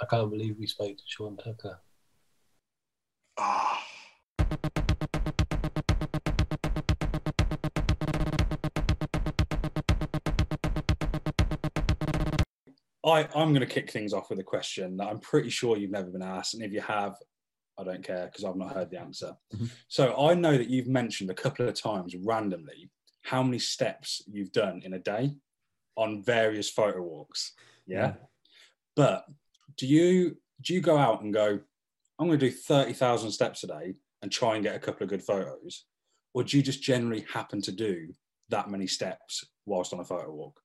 I can't believe we spoke to Sean Tucker. Ah. I, I'm going to kick things off with a question that I'm pretty sure you've never been asked. And if you have, I don't care because I've not heard the answer. Mhm. So I know that you've mentioned a couple of times randomly how many steps you've done in a day on various photo walks. Yeah. Yeah. But do you do you go out and go, I'm going to do 30,000 steps a day and try and get a couple of good photos? Or do you just generally happen to do that many steps whilst on a photo walk?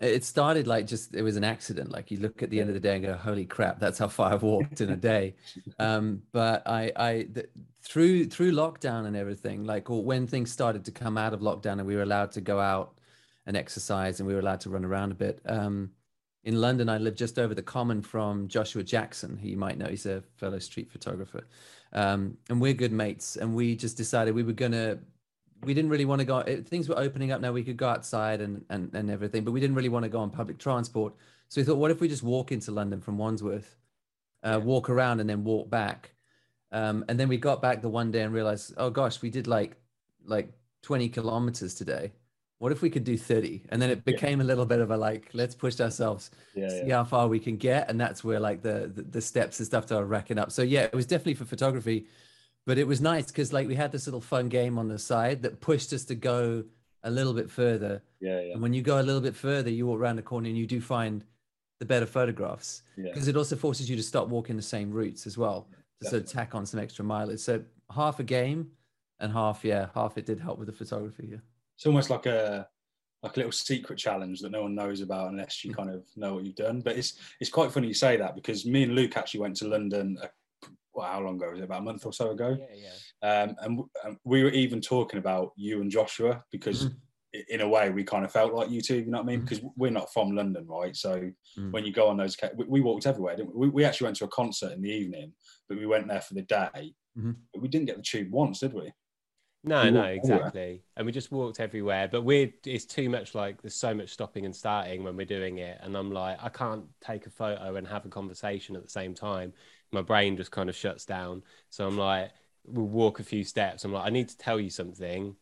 It started like just it was an accident. Like you look at the end of the day and go, "Holy crap, that's how far I've walked in a day." Um, but I, I th- through through lockdown and everything, like or when things started to come out of lockdown and we were allowed to go out and exercise and we were allowed to run around a bit. Um, in London, I live just over the common from Joshua Jackson, who you might know. He's a fellow street photographer, um, and we're good mates. And we just decided we were gonna we didn't really want to go it- things were opening up. Now we could go outside and, and and everything but we didn't really want to go on public transport. So we thought what if we just walk into london from wandsworth uh, walk around and then walk back? Um, and then we got back the one day and realized oh gosh we did like like 20 kilometers today what if we could do 30 and then it became a little bit of a like let's push ourselves Yeah. see how far we can get and that's where like the, the the steps and stuff started racking up so yeah it was definitely for photography but it was nice because like we had this little fun game on the side that pushed us to go a little bit further Yeah. Yeah. and when you go a little bit further you walk around the corner and you do find the better photographs Yeah. because it also forces you to stop walking the same routes as well to sort of tack on some extra mileage so half a game and half yeah half it did help with the photography yeah It's almost like a like a little secret challenge that no one knows about unless you kind of know what you've done. But it's it's quite funny you say that because me and Luke actually went to London. A, well, how long ago was it? About a month or so ago. Yeah, yeah. Um, and um, we were even talking about you and Joshua because, Mhm. in a way, we kind of felt like you two. You know what I mean? Mhm. Because we're not from London, right? So Mm. when you go on those, we, we walked everywhere. Didn't we? we? We actually went to a concert in the evening, but we went there for the day. Mhm. But we didn't get the tube once, did we? No, We no, walked everywhere. exactly. And we just walked everywhere. But we're it's too much like there's so much stopping and starting when we're doing it. And I'm like, I can't take a photo and have a conversation at the same time. My brain just kind of shuts down. So I'm like, we'll walk a few steps. I'm like, I need to tell you something.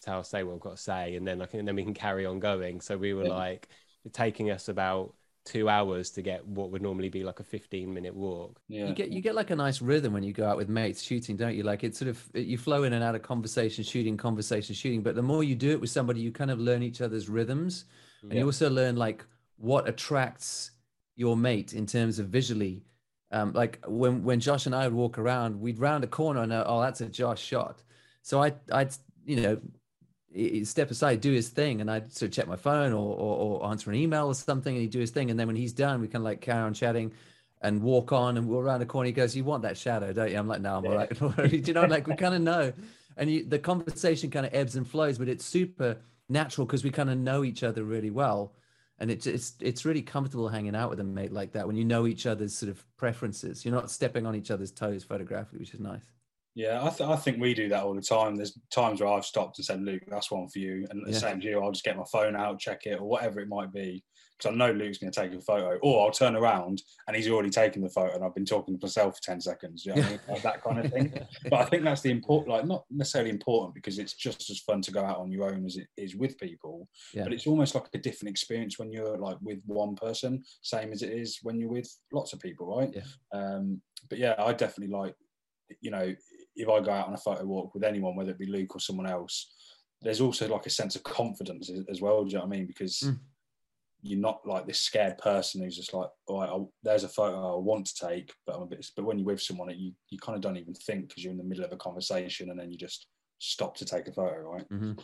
So I'll say what I've got to say. And then I can and then we can carry on going. So we were Yeah. like taking us about two hours to get what would normally be like a 15 minute walk. Yeah. you get you get like a nice rhythm when you go out with mates shooting don't you? Like it's sort of you flow in and out of conversation shooting conversation shooting. But the more you do it with somebody you kind of learn each other's rhythms. And you also learn like what attracts your mate in terms of visually. Um, like when when josh and i would walk around we'd round a corner and oh that's a josh shot. So i i'd you know i- i- step aside do his thing and i'd sort of check my phone or, or or answer an email or something and he'd do his thing and then when he's done we kind of like carry on chatting and walk on and we're around the corner he goes you want that shadow don't you? I'm like no i'm all right do you know like we kind of know. And you, the conversation kind of ebbs and flows but it's super natural because we kind of know each other really well and it's it's it's really comfortable hanging out with a mate like that when you know each other's sort of preferences. You're not stepping on each other's toes photographically which is nice Yeah, I, th- I think we do that all the time. There's times where I've stopped and said, Luke, that's one for you. And the Yeah. same as you, I'll just get my phone out, check it, or whatever it might be. Because I know Luke's going to take a photo. Or I'll turn around and he's already taken the photo and I've been talking to myself for 10 seconds. You know I mean? Like that kind of thing. But I think that's the important, like, not necessarily important because it's just as fun to go out on your own as it is with people. Yeah. But it's almost like a different experience when you're like with one person, same as it is when you're with lots of people, right? Yeah. Um, but yeah, I definitely like, you know, if I go out on a photo walk with anyone, whether it be Luke or someone else, there's also like a sense of confidence as, as well. Do you know what I mean? Because Mm. you're not like this scared person who's just like, all right, I, there's a photo I want to take, but I'm a bit. But when you're with someone, you you kind of don't even think because you're in the middle of a conversation and then you just stop to take a photo, right? Mhm.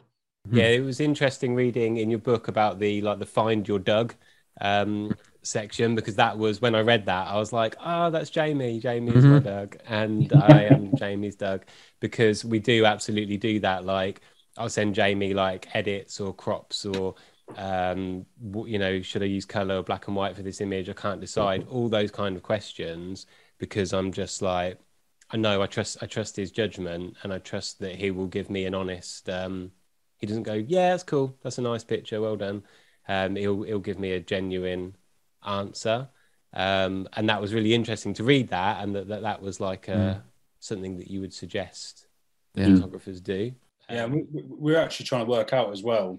Yeah, it was interesting reading in your book about the like the find your Doug um section because that was when I read that I was like, oh, that's Jamie. Jamie is my. Doug, and I am Jamie's Doug because we do absolutely do that. Like, I'll send Jamie like edits or crops or um you know should i use color or black and white for this image i can't decide all those kind of questions because i'm just like i know i trust i trust his judgment and i trust that he will give me an honest um he doesn't go yeah that's cool that's a nice picture well done um he'll he'll give me a genuine answer um, and that was really interesting to read that, and that that, that was like a, Mm. something that you would suggest Yeah. photographers do. Yeah, Um, we, we- we're actually trying to work out as well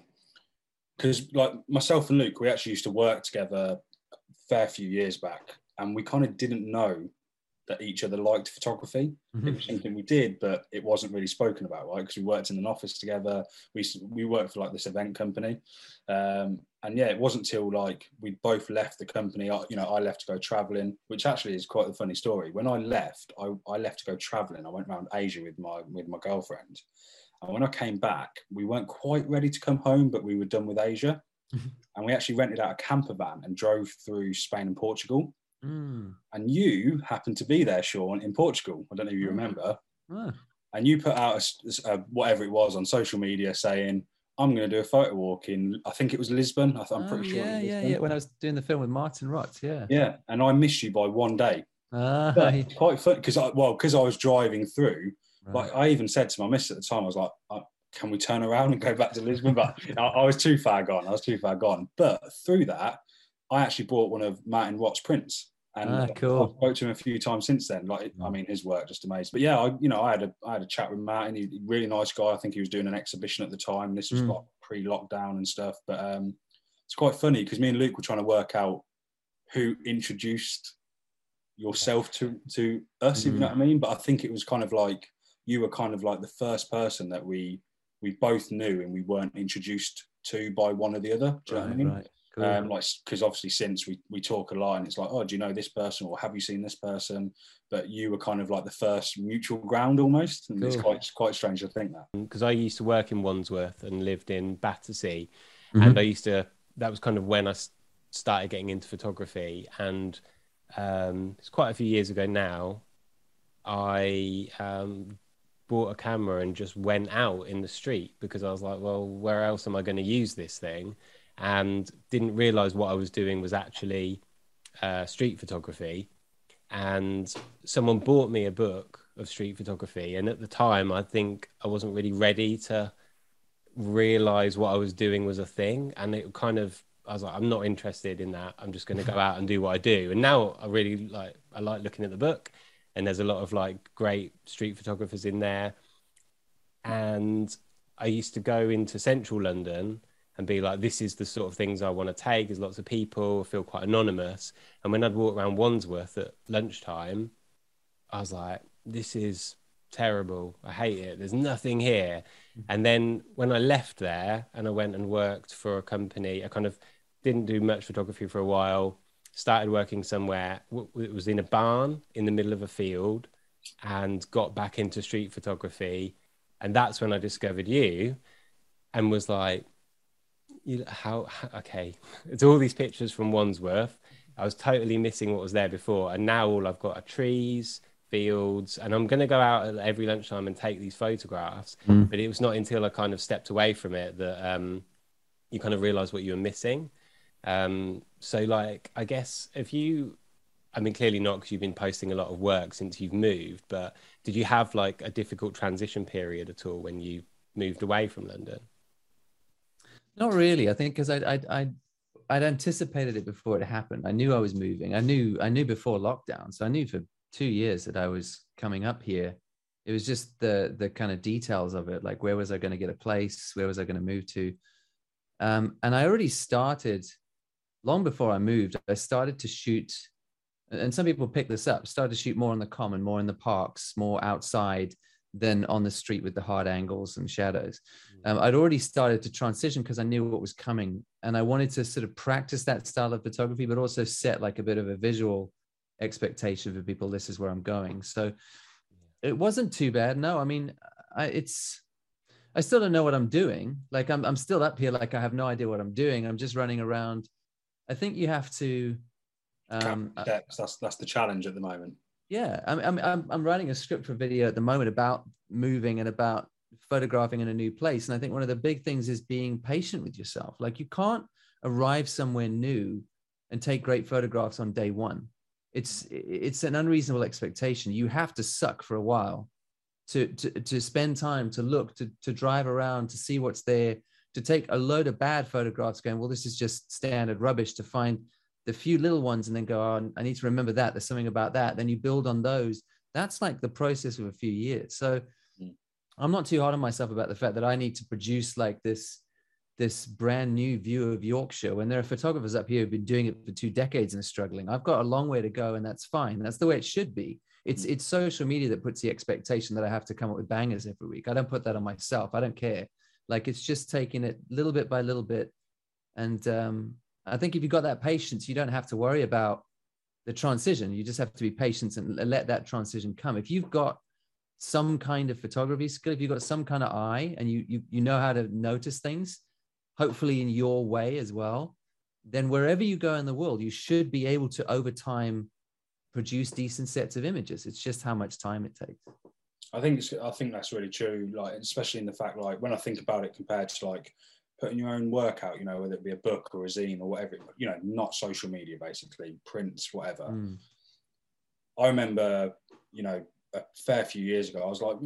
because, like myself and Luke, we actually used to work together a fair few years back, and we kind of didn't know that each other liked photography. It Mhm. was something we did, but it wasn't really spoken about, right? Because we worked in an office together. We we worked for like this event company, um, and yeah, it wasn't till like we both left the company. I, you know, I left to go traveling, which actually is quite a funny story. When I left, I, I left to go traveling. I went around Asia with my with my girlfriend, and when I came back, we weren't quite ready to come home, but we were done with Asia, Mhm. and we actually rented out a camper van and drove through Spain and Portugal. Mm. And you happened to be there, Sean, in Portugal. I don't know if you Oh. remember Ah. and you put out a a, whatever it was on social media saying, "I'm going to do a photo walk in." I think it was Lisbon. I th- I'm Oh, pretty sure. yeah, yeah, yeah. When I was doing the film with Martin Rott, yeah. Yeah, and I missed you by one day. Ah, quite fun because I well because I was driving through. right. Like I even said to my miss at the time, I was like, uh, "Can we turn around and go back to Lisbon?" But I, I was too far gone. I was too far gone. But through that, I actually bought one of Martin Rott's prints. And Ah, cool. spoke to him a few times since then. Like, I Mm. mean, his work just amazing. But yeah, I, you know, I had a I had a chat with Martin. He, really nice guy. I think he was doing an exhibition at the time. This was Mm. like pre-lockdown and stuff. But um, it's quite funny because me and Luke were trying to work out who introduced yourself to to us. If you know Mm. what I mean. But I think it was kind of like you were kind of like the first person that we we both knew and we weren't introduced to by one or the other. Do you know what I mean? right. Cool. um, like because obviously since we we talk a lot and it's like oh do you know this person or have you seen this person but you were kind of like the first mutual ground almost and it's quite it's quite strange to think that because I used to work in Wandsworth and lived in Battersea, Mhm. and I used to. That was kind of when I started getting into photography, and um, it's quite a few years ago now. I um, bought a camera and just went out in the street because I was like, well, where else am I going to use this thing? And didn't realize what I was doing was actually uh, street photography. And someone bought me a book of street photography. And at the time, I think I wasn't really ready to realize what I was doing was a thing. And it kind of, I was like, I'm not interested in that. I'm just going to go out and do what I do. And now I really like, I like looking at the book. And there's a lot of like great street photographers in there. And I used to go into central London and be like, this is the sort of things I want to take. There's lots of people, I feel quite anonymous. And when I'd walk around Wandsworth at lunchtime, I was like, this is terrible. I hate it. There's nothing here. Mm-hmm. And then when I left there and I went and worked for a company, I kind of didn't do much photography for a while, started working somewhere. It was in a barn in the middle of a field and got back into street photography. And that's when I discovered you and was like, you how, how okay. It's all these pictures from wandsworth i was totally missing what was there before. And now all i've got are trees fields and i'm going to go out at every lunchtime and take these photographs. Mm. but it was not until i kind of stepped away from it that um, you kind of realize what you were missing. Um, so like i guess if you i mean clearly not because you've been posting a lot of work since you've moved but did you have like a difficult transition period at all when you moved away from london Not really. I think because I I I I'd anticipated it before it happened. I knew I was moving. I knew I knew before lockdown. So I knew for two years that I was coming up here. It was just the the kind of details of it, like where was I going to get a place, where was I going to move to, um, and I already started long before I moved. I started to shoot, and some people pick this up. Started to shoot more on the common, more in the parks, more outside than on the street with the hard angles and shadows um, I'd already started to transition because I knew what was coming, and I wanted to sort of practice that style of photography, but also set like a bit of a visual expectation for people. This is where I'm going. So it wasn't too bad. No, I mean, I, it's I still don't know what I'm doing. Like I'm I'm still up here, like I have no idea what I'm doing. I'm just running around. I think you have to. Um, Steps, that's that's the challenge at the moment yeah, I'm, I'm, I'm, writing a script for video at the moment about moving and about photographing in a new place. And I think one of the big things is being patient with yourself. Like you can't arrive somewhere new and take great photographs on day one. It's it's an unreasonable expectation. You have to suck for a while to to, to spend time to look to to drive around to see what's there to take a load of bad photographs going well this is just standard rubbish to find the few little ones and then go on oh, i need to remember that. There's something about that. Then you build on those. That's like the process of a few years. So mm. i'm not too hard on myself about the fact that i need to produce like this this brand new view of yorkshire when there are photographers up here who've been doing it for two decades and struggling. I've got a long way to go and that's fine. That's the way it should be. It's mm. it's social media that puts the expectation that i have to come up with bangers every week. I don't put that on myself. I don't care. Like it's just taking it little bit by little bit and um, I think if you've got that patience, you don't have to worry about the transition. You just have to be patient and let that transition come. If you've got some kind of photography skill, if you've got some kind of eye and you you you know how to notice things, hopefully in your way as well, then wherever you go in the world, you should be able to over time produce decent sets of images. It's just how much time it takes. I think I think that's really true. Like especially in the fact like when I think about it compared to like putting your own work out, you know, whether it be a book or a zine or whatever, you know, not social media, basically, prints, whatever. Mm. I remember, you know, a fair few years ago, I was like,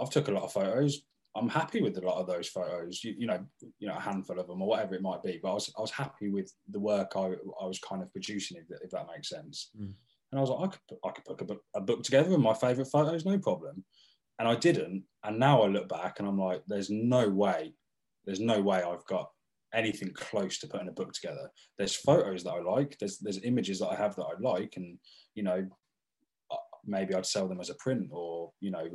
I've took a lot of photos. I'm happy with a lot of those photos, you, you know, you know, a handful of them or whatever it might be. But I was, I was happy with the work I, I was kind of producing, if, if that makes sense. Mm. And I was like, I could, I could put a book, a book together with my favorite photos, no problem. And I didn't. And now I look back and I'm like, there's no way there's no way I've got anything close to putting a book together. There's photos that I like. There's there's images that I have that I like, and you know, uh, maybe I'd sell them as a print, or you know,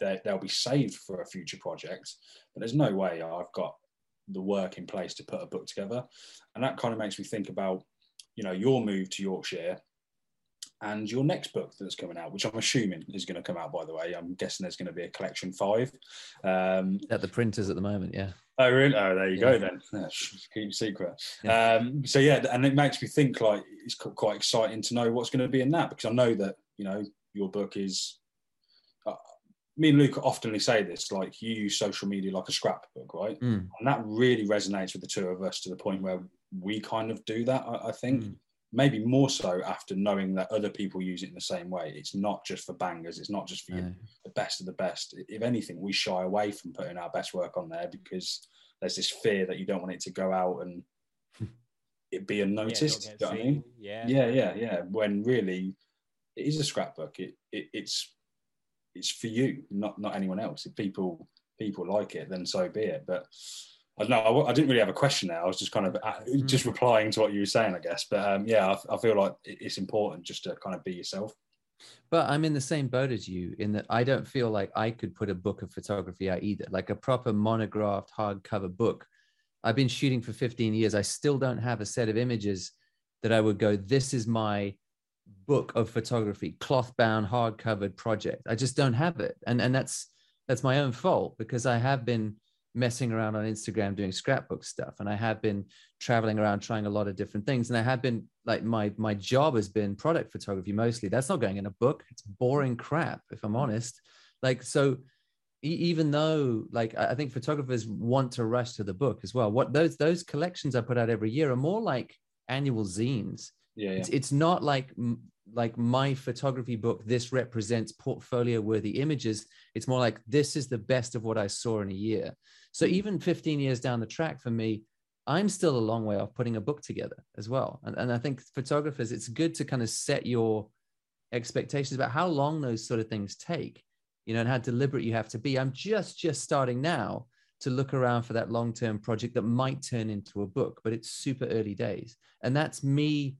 they'll be saved for a future project. But there's no way I've got the work in place to put a book together, and that kind of makes me think about, you know, your move to Yorkshire and your next book that's coming out, which I'm assuming is going to come out, by the way. I'm guessing there's going to be a collection five. Um, at the printers at the moment, yeah. Oh, really? Oh, there you yeah. go then. keep secret. Yeah. Um, so yeah, and it makes me think like it's quite exciting to know what's going to be in that because I know that you know your book is. Uh, me and Luke oftenly say this, like you use social media like a scrapbook, right? Mm. And that really resonates with the two of us to the point where we kind of do that. I, I think. Mm maybe more so after knowing that other people use it in the same way. It's not just for bangers. It's not just for yeah. the best of the best. If anything, we shy away from putting our best work on there because there's this fear that you don't want it to go out and it be unnoticed. Yeah, you know I mean? Yeah, yeah, yeah, yeah. When really, it is a scrapbook. It, it it's it's for you, not not anyone else. If people people like it, then so be it. But I don't know. I, I, didn't really have a question there. I was just kind of uh, mm. just replying to what you were saying, I guess. But um, yeah, I, I, feel like it's important just to kind of be yourself. But I'm in the same boat as you in that I don't feel like I could put a book of photography out either, like a proper monographed hardcover book. I've been shooting for 15 years. I still don't have a set of images that I would go, this is my book of photography, cloth bound, hard covered project. I just don't have it. And, and that's, that's my own fault because I have been messing around on Instagram doing scrapbook stuff. And I have been traveling around trying a lot of different things. And I have been like my my job has been product photography mostly. That's not going in a book. It's boring crap, if I'm honest. Like so even though like I think photographers want to rush to the book as well. What those those collections I put out every year are more like annual zines. Yeah, yeah. It's, it's not like like my photography book this represents portfolio worthy images it's more like this is the best of what i saw in a year so even 15 years down the track for me i'm still a long way off putting a book together as well. And, and i think photographers it's good to kind of set your expectations about how long those sort of things take you know and how deliberate you have to be. I'm just just starting now to look around for that long term project that might turn into a book but it's super early days. And that's me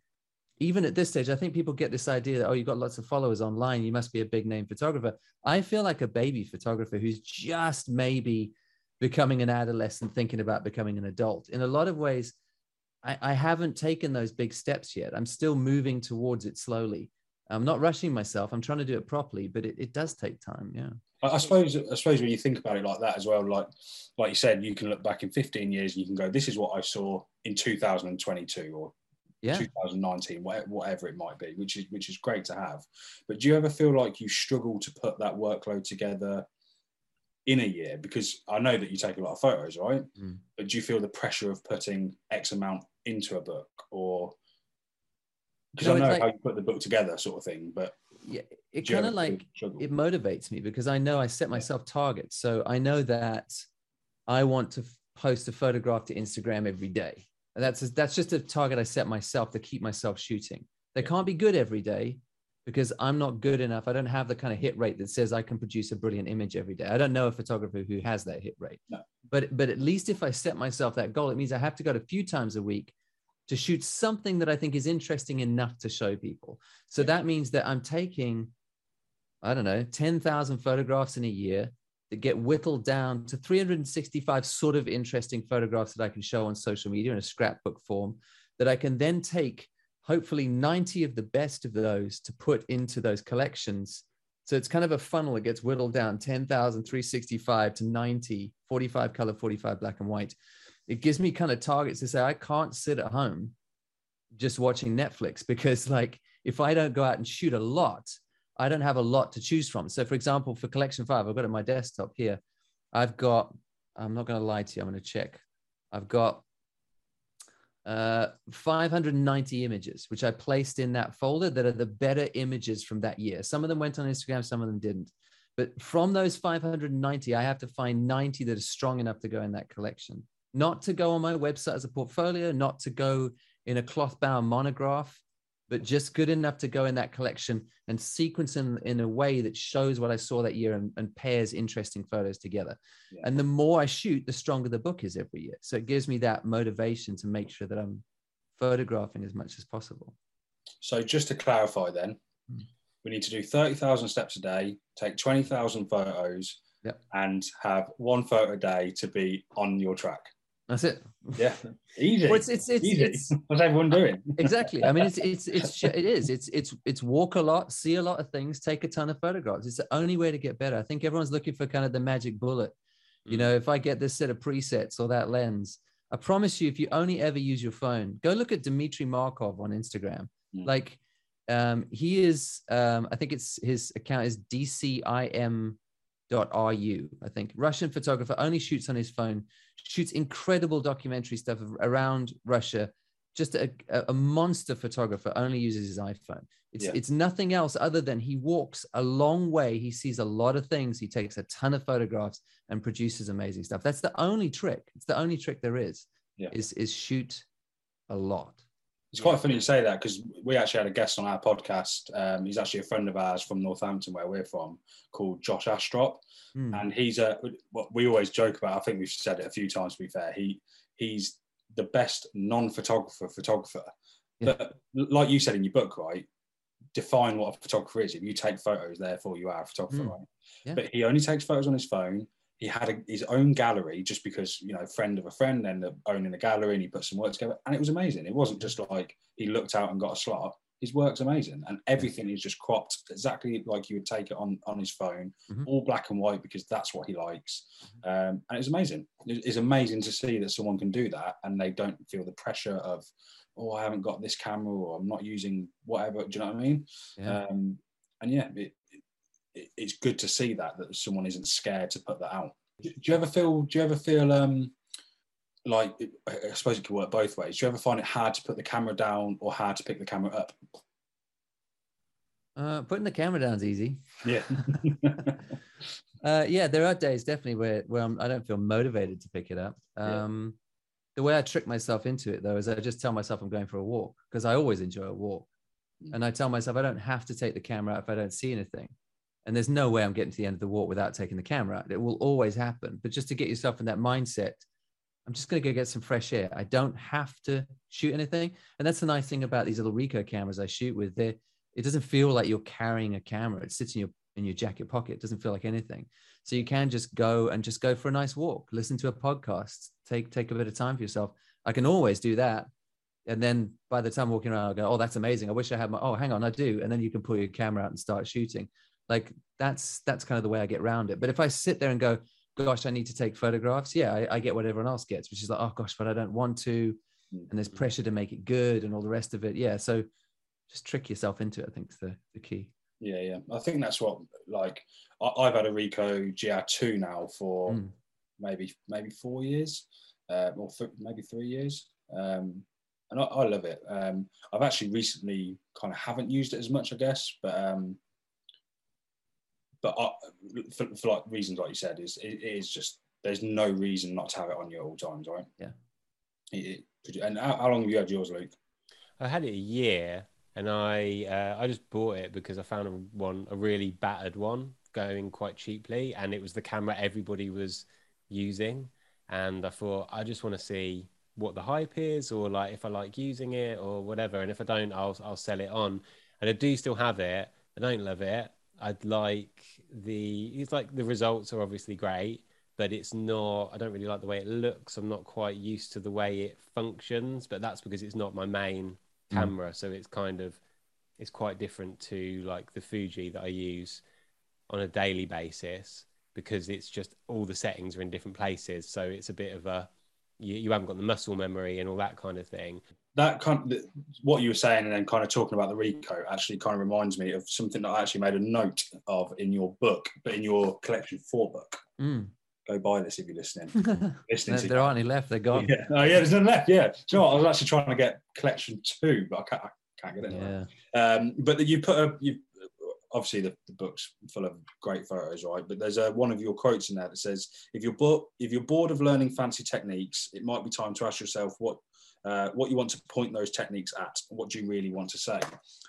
even at this stage, I think people get this idea that, oh, you've got lots of followers online, you must be a big name photographer. I feel like a baby photographer who's just maybe becoming an adolescent, thinking about becoming an adult. In a lot of ways, I, I haven't taken those big steps yet. I'm still moving towards it slowly. I'm not rushing myself. I'm trying to do it properly, but it, it does take time. Yeah. I suppose I suppose when you think about it like that as well, like like you said, you can look back in 15 years and you can go, this is what I saw in 2022 or yeah. 2019, whatever it might be, which is which is great to have. But do you ever feel like you struggle to put that workload together in a year? Because I know that you take a lot of photos, right? Mm. But do you feel the pressure of putting X amount into a book, or because I know like, how you put the book together, sort of thing, but yeah, it kind of like it motivates me because I know I set myself targets, so I know that I want to post a photograph to Instagram every day And that's that's just a target I set myself to keep myself shooting. They can't be good every day because I'm not good enough. I don't have the kind of hit rate that says I can produce a brilliant image every day. I don't know a photographer who has that hit rate. No. But but at least if I set myself that goal, it means I have to go to a few times a week to shoot something that I think is interesting enough to show people. So that means that I'm taking, I don't know, 10,000 photographs in a year that get whittled down to 365 sort of interesting photographs that I can show on social media in a scrapbook form that I can then take hopefully 90 of the best of those to put into those collections. So it's kind of a funnel. It gets whittled down 10,365 to 90, 45 color, 45 black and white. It gives me kind of targets to say, I can't sit at home just watching Netflix because, like, if I don't go out and shoot a lot, I don't have a lot to choose from. So, for example, for collection five, I've got it on my desktop here. I've got, I'm not going to lie to you, I'm going to check. I've got uh, 590 images, which I placed in that folder that are the better images from that year. Some of them went on Instagram, some of them didn't. But from those 590, I have to find 90 that are strong enough to go in that collection. Not to go on my website as a portfolio, not to go in a cloth bound monograph, but just good enough to go in that collection and sequence in, in a way that shows what I saw that year and, and pairs interesting photos together. Yeah. And the more I shoot, the stronger the book is every year. So it gives me that motivation to make sure that I'm photographing as much as possible. So just to clarify, then, Hmm. we need to do thirty thousand steps a day, take twenty thousand photos, Yep. and have one photo a day to be on your track. That's it. Yeah, easy. Well, it's, it's, it's, easy. it's, What's everyone doing? exactly. I mean, it's, it's, it's, it is, it's, it's, it's walk a lot, see a lot of things, take a ton of photographs. It's the only way to get better. I think everyone's looking for kind of the magic bullet. You Mm. know, if I get this set of presets or that lens, I promise you, if you only ever use your phone, go look at Dmitry Markov on Instagram. Mm. Like, um, he is, um, I think it's his account is d c i m DCIM.ru. I think Russian photographer only shoots on his phone, shoots incredible documentary stuff around Russia. Just a, a monster photographer only uses his iPhone. It's Yeah. it's nothing else other than he walks a long way. He sees a lot of things. He takes a ton of photographs and produces amazing stuff. That's the only trick. It's the only trick there is. Yeah. Is is shoot a lot. It's quite funny you say that because we actually had a guest on our podcast. Um, he's actually a friend of ours from Northampton, where we're from, called Josh Astrop, Hmm. and he's a what we always joke about. I think we've said it a few times. To be fair, he he's the best non-photographer photographer. Yeah. But like you said in your book, right? Define what a photographer is. If you take photos, therefore you are a photographer, Mm. right? Yeah. But he only takes photos on his phone. He had a, his own gallery just because you know, friend of a friend ended up owning a gallery, and he put some work together, and it was amazing. It wasn't just like he looked out and got a slot. His work's amazing, and everything is just cropped exactly like you would take it on on his phone, Mhm. all black and white because that's what he likes. Mm-hmm. Um, and it's amazing. It's amazing to see that someone can do that, and they don't feel the pressure of, oh, I haven't got this camera, or I'm not using whatever. Do you know what I mean? Yeah. Um, and yeah, it, it's good to see that that someone isn't scared to put that out. Do do you ever feel? Do you ever feel um, like I suppose it could work both ways? Do you ever find it hard to put the camera down or hard to pick the camera up? Uh, putting the camera down is easy. Yeah, Uh, yeah, there are days definitely where where I'm, I don't feel motivated to pick it up. Yeah. Um, The way I trick myself into it though is I just tell myself I'm going for a walk because I always enjoy a walk, Mm. and I tell myself I don't have to take the camera out if I don't see anything. And there's no way I'm getting to the end of the walk without taking the camera. It will always happen. But just to get yourself in that mindset, I'm just going to go get some fresh air. I don't have to shoot anything. And that's the nice thing about these little Ricoh cameras I shoot with. They it doesn't feel like you're carrying a camera. It sits in your in your jacket pocket. It doesn't feel like anything. So you can just go and just go for a nice walk, listen to a podcast, take take a bit of time for yourself. I can always do that. And then by the time walking around, I go, oh, that's amazing. I wish I had my, oh, hang on, I do. And then you can pull your camera out and start shooting. Like that's that's kind of the way I get around it. But if I sit there and go, gosh, I need to take photographs, yeah, I, I get what everyone else gets, which is like, oh gosh, but I don't want to. And there's pressure to make it good and all the rest of it. Yeah. So just trick yourself into it, I think is the, the key. Yeah, yeah. I think that's what like I, I've had a Ricoh GR2 now for Mm. maybe maybe four years, uh, or th- maybe three years, um, and I, I love it. Um, I've actually recently kind of haven't used it as much, I guess, but um, but I, for, for like reasons like you said, is it, it is just there's no reason not to have it on you at all times, right? Yeah. It- it- and how, how long have you had yours, Luke? I had it a year, and I uh, I just bought it because I found a one a really battered one going quite cheaply, and it was the camera everybody was using, and I thought I just want to see what the hype is, or like if I like using it or whatever, and if I don't, I'll I'll sell it on, and I do still have it. I don't love it. I'd like the it's like the results are obviously great, but it's not. I don't really like the way it looks. I'm not quite used to the way it functions, but that's because it's not my main Mm. camera, so it's kind of it's quite different to like the Fuji that I use on a daily basis because it's just all the settings are in different places. So it's a bit of a you, you haven't got the muscle memory and all that kind of thing. That kind of, what you were saying, and then kind of talking about the Ricoh, actually kind of reminds me of something that I actually made a note of in your book, but in your collection four book. Mm. Go buy this if you're listening. there, listening there aren't any left. They're gone. Yeah, oh, yeah, there's none left. Yeah, Do you know what? I was actually trying to get collection two, but I can't. I can't get it. Yeah. Um, but you put a you obviously the, the book's full of great photos, right? But there's a, one of your quotes in there that says, "If you're bo- if you're bored of learning fancy techniques, it might be time to ask yourself what uh, what you want to point those techniques at. What do you really want to say?"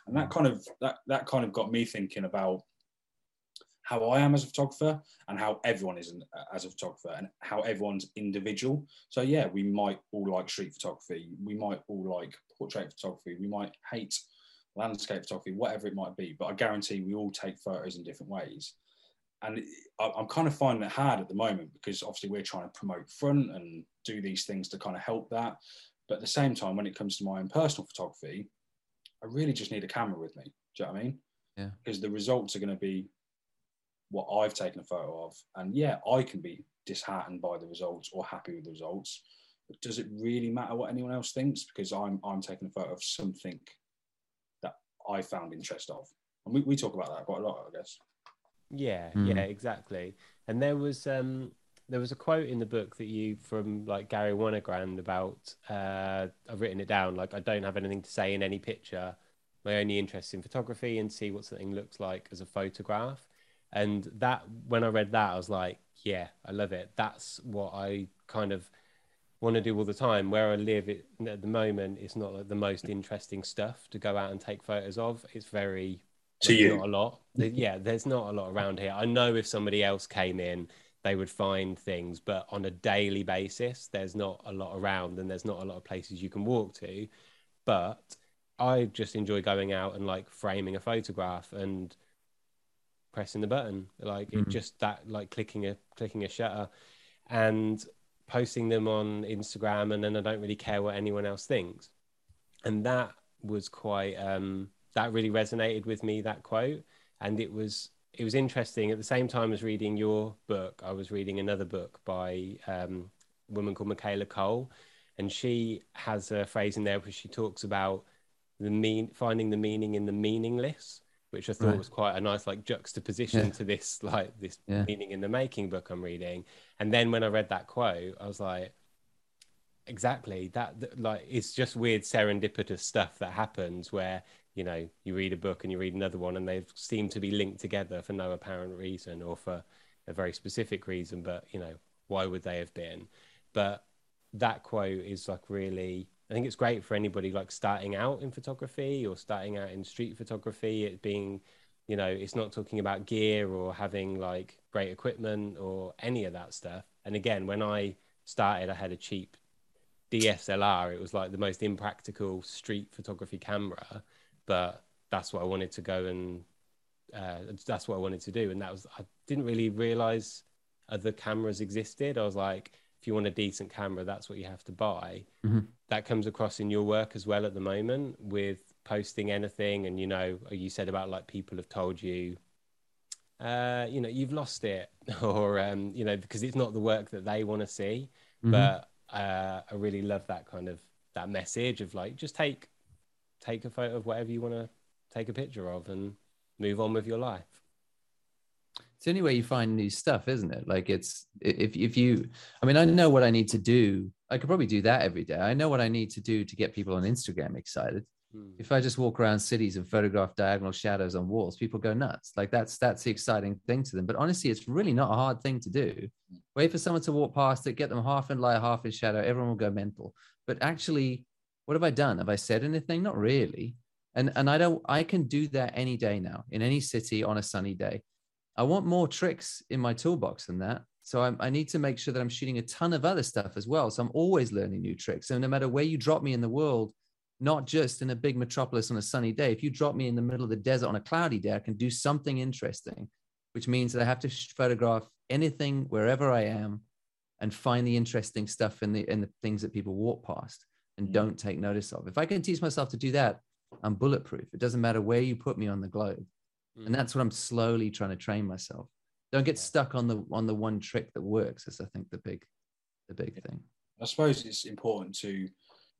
And that kind of that that kind of got me thinking about how I am as a photographer and how everyone is as a photographer and how everyone's individual. So yeah, we might all like street photography, we might all like portrait photography, we might hate landscape photography, whatever it might be. But I guarantee we all take photos in different ways. And I'm kind of finding it hard at the moment because obviously we're trying to promote front and do these things to kind of help that. But at the same time, when it comes to my own personal photography, I really just need a camera with me. Do you know what I mean? Yeah. Because the results are going to be what I've taken a photo of. And yeah, I can be disheartened by the results or happy with the results. But does it really matter what anyone else thinks? Because I'm I'm taking a photo of something that I found interest of. And we, we talk about that quite a lot, I guess. Yeah, Mm. yeah, exactly. And there was um there was a quote in the book that you from like Garry Winogrand about uh I've written it down like I don't have anything to say in any picture. My only interest in photography and see what something looks like as a photograph. And that when I read that I was like, yeah, I love it. That's what I kind of want to do all the time. Where I live it, at the moment, it's not like the most interesting stuff to go out and take photos of. It's very To you. not a lot. Yeah, there's not a lot around here. I know if somebody else came in, they would find things, but on a daily basis, there's not a lot around, and there's not a lot of places you can walk to. But I just enjoy going out and like framing a photograph and pressing the button, like it Mhm. just that like clicking a clicking a shutter, and posting them on Instagram, and then I don't really care what anyone else thinks. And that was quite um, that really resonated with me that quote, and it was it was interesting. At the same time as reading your book, I was reading another book by um, a woman called Michaela Coel, and she has a phrase in there where she talks about the mean finding the meaning in the meaningless which i thought Right. was quite a nice like juxtaposition Yeah. to this like this Yeah. meaning in the making book i'm reading and then when i read that quote i was like exactly that like it's just weird serendipitous stuff that happens where you know you read a book and you read another one and they seem to be linked together for no apparent reason or for a very specific reason but you know why would they have been? But that quote is like really i think it's great for anybody like starting out in photography or starting out in street photography. It being you know it's not talking about gear or having like great equipment or any of that stuff. And again when i started i had a cheap dslr it was like the most impractical street photography camera but that's what i wanted to go and uh, that's what i wanted to do and that was i didn't really realize other cameras existed i was like if you want a decent camera that's what you have to buy Mhm. that comes across in your work as well at the moment with posting anything and you know you said about like people have told you uh you know you've lost it or um you know because it's not the work that they want to see Mhm. but uh i really love that kind of that message of like just take take a photo of whatever you want to take a picture of and move on with your life it's the only way you find new stuff, isn't it? Like it's if if you, I mean, I know what I need to do. I could probably do that every day. I know what I need to do to get people on Instagram excited. Hmm. If I just walk around cities and photograph diagonal shadows on walls, people go nuts. Like that's that's the exciting thing to them. But honestly, it's really not a hard thing to do. Wait for someone to walk past it, get them half in light, half in shadow. Everyone will go mental. but actually, what have I done? Have I said anything? Not really. And and I don't. I can do that any day now in any city on a sunny day. I want more tricks in my toolbox than that. So I, I need to make sure that I'm shooting a ton of other stuff as well. So I'm always learning new tricks. So no matter where you drop me in the world, not just in a big metropolis on a sunny day. If you drop me in the middle of the desert on a cloudy day, I can do something interesting, which means that I have to photograph anything wherever I am and find the interesting stuff in the in the things that people walk past and don't take notice of. If I can teach myself to do that, I'm bulletproof. It doesn't matter where you put me on the globe. Mm. And that's what I'm slowly trying to train myself. Don't get Yeah. stuck on the on the one trick that works. Is I think the big the big thing. I suppose it's important to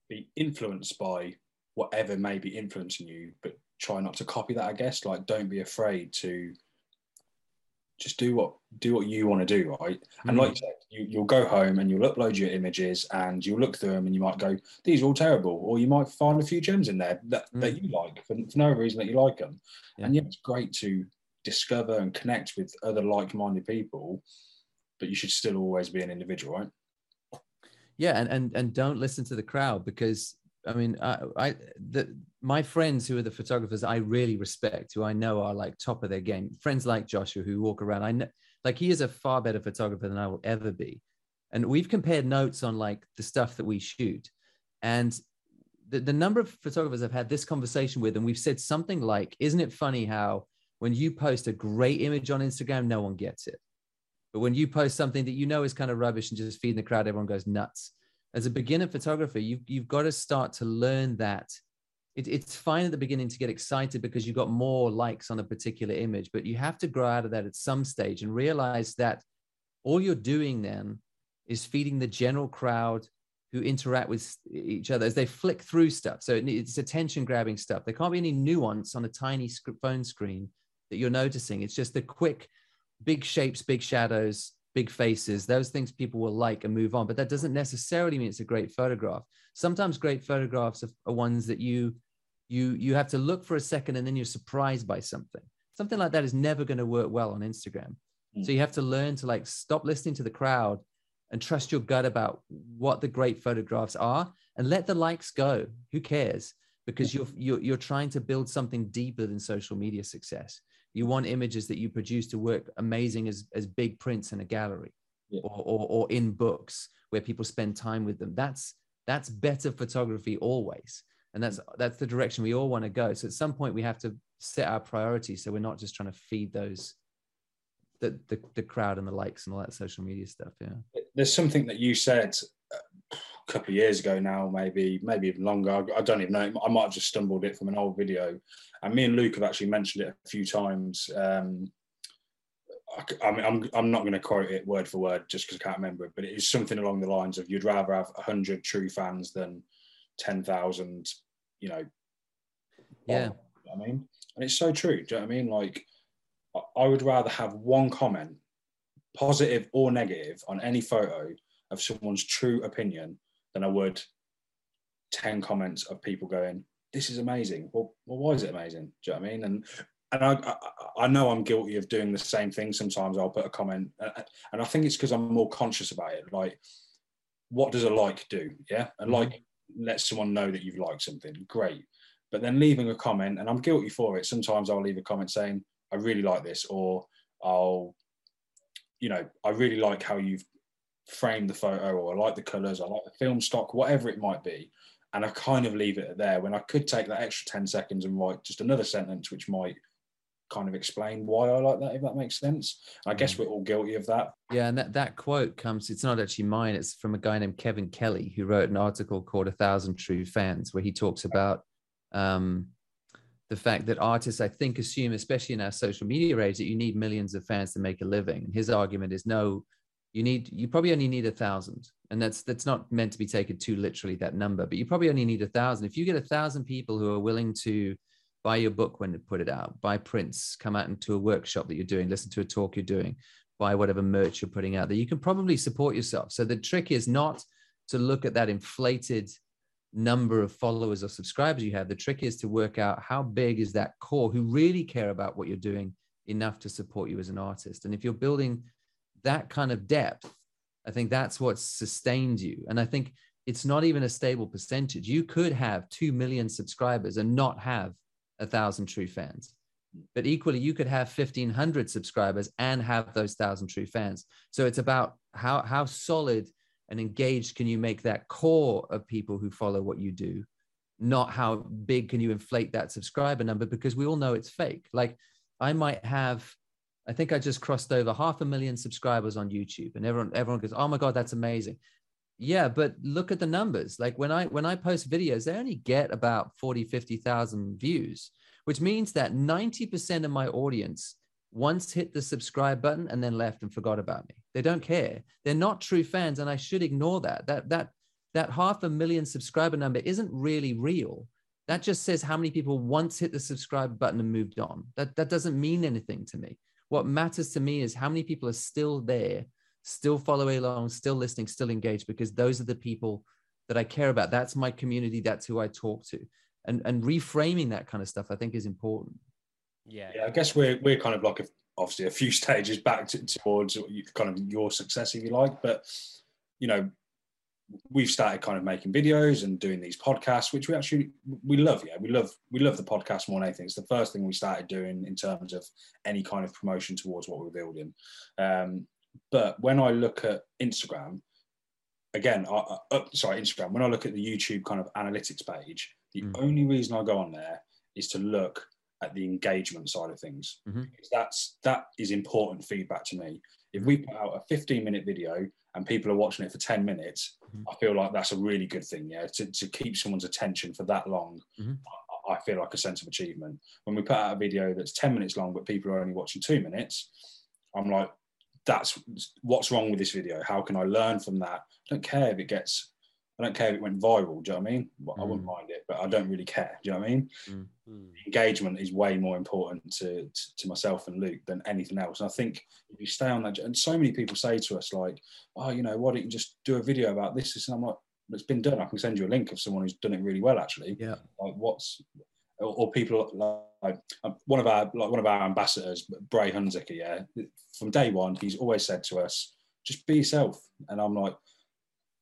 be influenced by whatever may be influencing you, but try not to copy that. I guess like don't be afraid to just do what do what you want to do, right? And Mm. like you said, you, you'll go home and you'll upload your images and you'll look through them and you might go, these are all terrible, or you might find a few gems in there that, that you like for, for no reason that you like them. Yeah. And yeah, it's great to discover and connect with other like-minded people, but you should still always be an individual, right? yeah and and and don't listen to the crowd because i mean i i the my friends who are the photographers i really respect who i know are like top of their game friends like joshua who walk around i know like he is a far better photographer than i will ever be and we've compared notes on like the stuff that we shoot and the, the number of photographers i've had this conversation with and we've said something like isn't it funny how when you post a great image on instagram no one gets it but when you post something that you know is kind of rubbish and just feeding the crowd, everyone goes nuts. As a beginner photographer, you've, you've got to start to learn that. It, it's fine at the beginning to get excited because you got more likes on a particular image, but you have to grow out of that at some stage and realize that all you're doing then is feeding the general crowd who interact with each other as they flick through stuff. So it's attention grabbing stuff. There can't be any nuance on a tiny phone screen that you're noticing. It's just the quick, big shapes, big shadows, big faces. Those things people will like and move on. But that doesn't necessarily mean it's a great photograph. Sometimes great photographs are, are ones that you you you have to look for a second and then you're surprised by something. Something like that is never going to work well on Instagram. Mm. So you have to learn to like stop listening to the crowd and trust your gut about what the great photographs are and let the likes go. Who cares? Because you're you're, you're trying to build something deeper than social media success you want images that you produce to work amazing as, as big prints in a gallery Yeah. or, or, or in books where people spend time with them. That's that's better photography always. And that's that's the direction we all want to go. So at some point we have to set our priorities. So we're not just trying to feed those the, the, the crowd and the likes and all that social media stuff yeah. There's something that you said couple of years ago now, maybe maybe even longer. I, don't even know. I might have just stumbled it from an old video, and me and Luke have actually mentioned it a few times. Um, I, I mean, I'm I'm not going to quote it word for word just because I can't remember it, but it is something along the lines of you'd rather have hundred true fans than ten thousand, you know. Yeah. you know I mean, and it's so true. Do you know what I mean? Like, I would rather have one comment, positive or negative, on any photo of someone's true opinion than I would 10 comments of people going, This is amazing. Well, well why is it amazing? Do you know what I mean? And and I, I, I know I'm guilty of doing the same thing. Sometimes I'll put a comment, uh, and I think it's because I'm more conscious about it. Like, what does a like do? Yeah. And Mhm. like lets someone know that you've liked something. Great. But then leaving a comment, and I'm guilty for it. Sometimes I'll leave a comment saying, I really like this, or I'll, you know, I really like how you've framed the photo, or I like the colours, I like the film stock, whatever it might be. And I kind of leave it there when I could take that extra 10 seconds and write just another sentence which might kind of explain why I like that, if that makes sense. I guess we're all guilty of that. Yeah, and that, that quote comes, it's not actually mine, it's from a guy named Kevin Kelly, who wrote an article called A Thousand True Fans, where he talks about um, the fact that artists, I think, assume, especially in our social media age, that you need millions of fans to make a living. His argument is no, you need, you probably only need a thousand. And that's that's not meant to be taken too literally, that number, but you probably only need a thousand. If you get a thousand people who are willing to buy your book when you put it out, buy prints, come out into a workshop that you're doing, listen to a talk you're doing, buy whatever merch you're putting out there, you can probably support yourself. So the trick is not to look at that inflated number of followers or subscribers you have. The trick is to work out how big is that core who really care about what you're doing enough to support you as an artist. And if you're building that kind of depth, I think that's what sustained you. And I think it's not even a stable percentage. You could have 2 million subscribers and not have a thousand true fans. But equally, you could have 1500 subscribers and have those thousand true fans. So it's about how, how solid and engaged can you make that core of people who follow what you do, not how big can you inflate that subscriber number because we all know it's fake. Like I might have, I think I just crossed over half a million subscribers on YouTube, and everyone everyone goes, "Oh my god, that's amazing." yeah but look at the numbers. Like when i when i post videos they only get about 40 50,000 views which means that 90% of my audience once hit the subscribe button and then left and forgot about me. They don't care. They're not true fans and i should ignore that. That that that half a million subscriber number isn't really real. That just says how many people once hit the subscribe button and moved on. That that doesn't mean anything to me what matters to me is how many people are still there still following along, still listening, still engaged, because those are the people that I care about. That's my community. That's who I talk to. And, and reframing that kind of stuff, I think, is important. Yeah. Yeah, I guess we're, we're kind of like, a, obviously, a few stages back to, towards kind of your success, if you like. But, you know, we've started kind of making videos and doing these podcasts which we actually we love yeah we love we love the podcast more than anything it's the first thing we started doing in terms of any kind of promotion towards what we're building um, but when I look at Instagram, again, I, uh, sorry, Instagram, when I look at the YouTube kind of analytics page, the mm. only reason I go on there is to look at the engagement side of things. Mm-hmm. That's that is important feedback to me. If we put out a 15 minute video and people are watching it for 10 minutes, mm-hmm. I feel like that's a really good thing. Yeah, to, to keep someone's attention for that long, mm-hmm. I, I feel like a sense of achievement. When we put out a video that's 10 minutes long, but people are only watching two minutes, I'm like, that's what's wrong with this video. How can I learn from that? I don't care if it gets, I don't care if it went viral. Do you know what I mean? Well, mm. I wouldn't mm. mind it, but I don't really care. Do you know what I mean? Mm. Engagement is way more important to, to, to myself and Luke than anything else. And I think if you stay on that, and so many people say to us like, "Oh, you know, why don't you just do a video about this?" And I'm like, "It's been done. I can send you a link of someone who's done it really well, actually." Yeah. Like, what's or, or people like um, one of our like one of our ambassadors, Bray Hunziker, yeah, from day one, he's always said to us, "Just be yourself." And I'm like,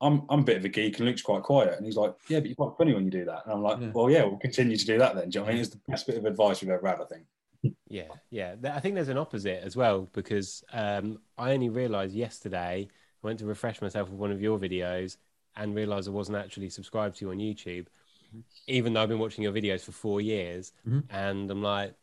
I'm I'm a bit of a geek, and Luke's quite quiet, and he's like, "Yeah, but you're quite funny when you do that." And I'm like, yeah. "Well, yeah, we'll continue to do that then." Do you know I mean? It's the best bit of advice we've ever had, I think. Yeah, yeah. I think there's an opposite as well because um, I only realised yesterday I went to refresh myself with one of your videos and realised I wasn't actually subscribed to you on YouTube even though I've been watching your videos for four years, mm-hmm. and I'm like,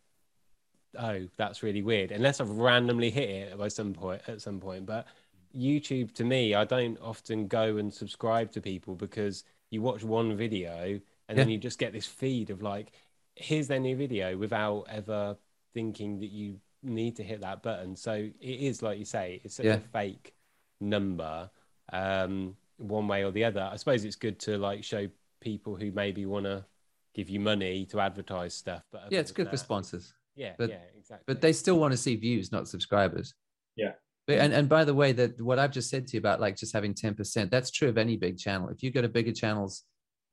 oh, that's really weird. Unless I've randomly hit it by some point at some point, but YouTube to me, I don't often go and subscribe to people because you watch one video and yeah. then you just get this feed of like, here's their new video without ever thinking that you need to hit that button. So it is like you say, it's such yeah. a fake number, um, one way or the other. I suppose it's good to like show people who maybe want to give you money to advertise stuff. But yeah, it's good that, for sponsors. Yeah, but, yeah, exactly. But they still want to see views, not subscribers. Yeah. And, mm. and by the way, that what I've just said to you about like just having 10%, that's true of any big channel. If you go to bigger channels,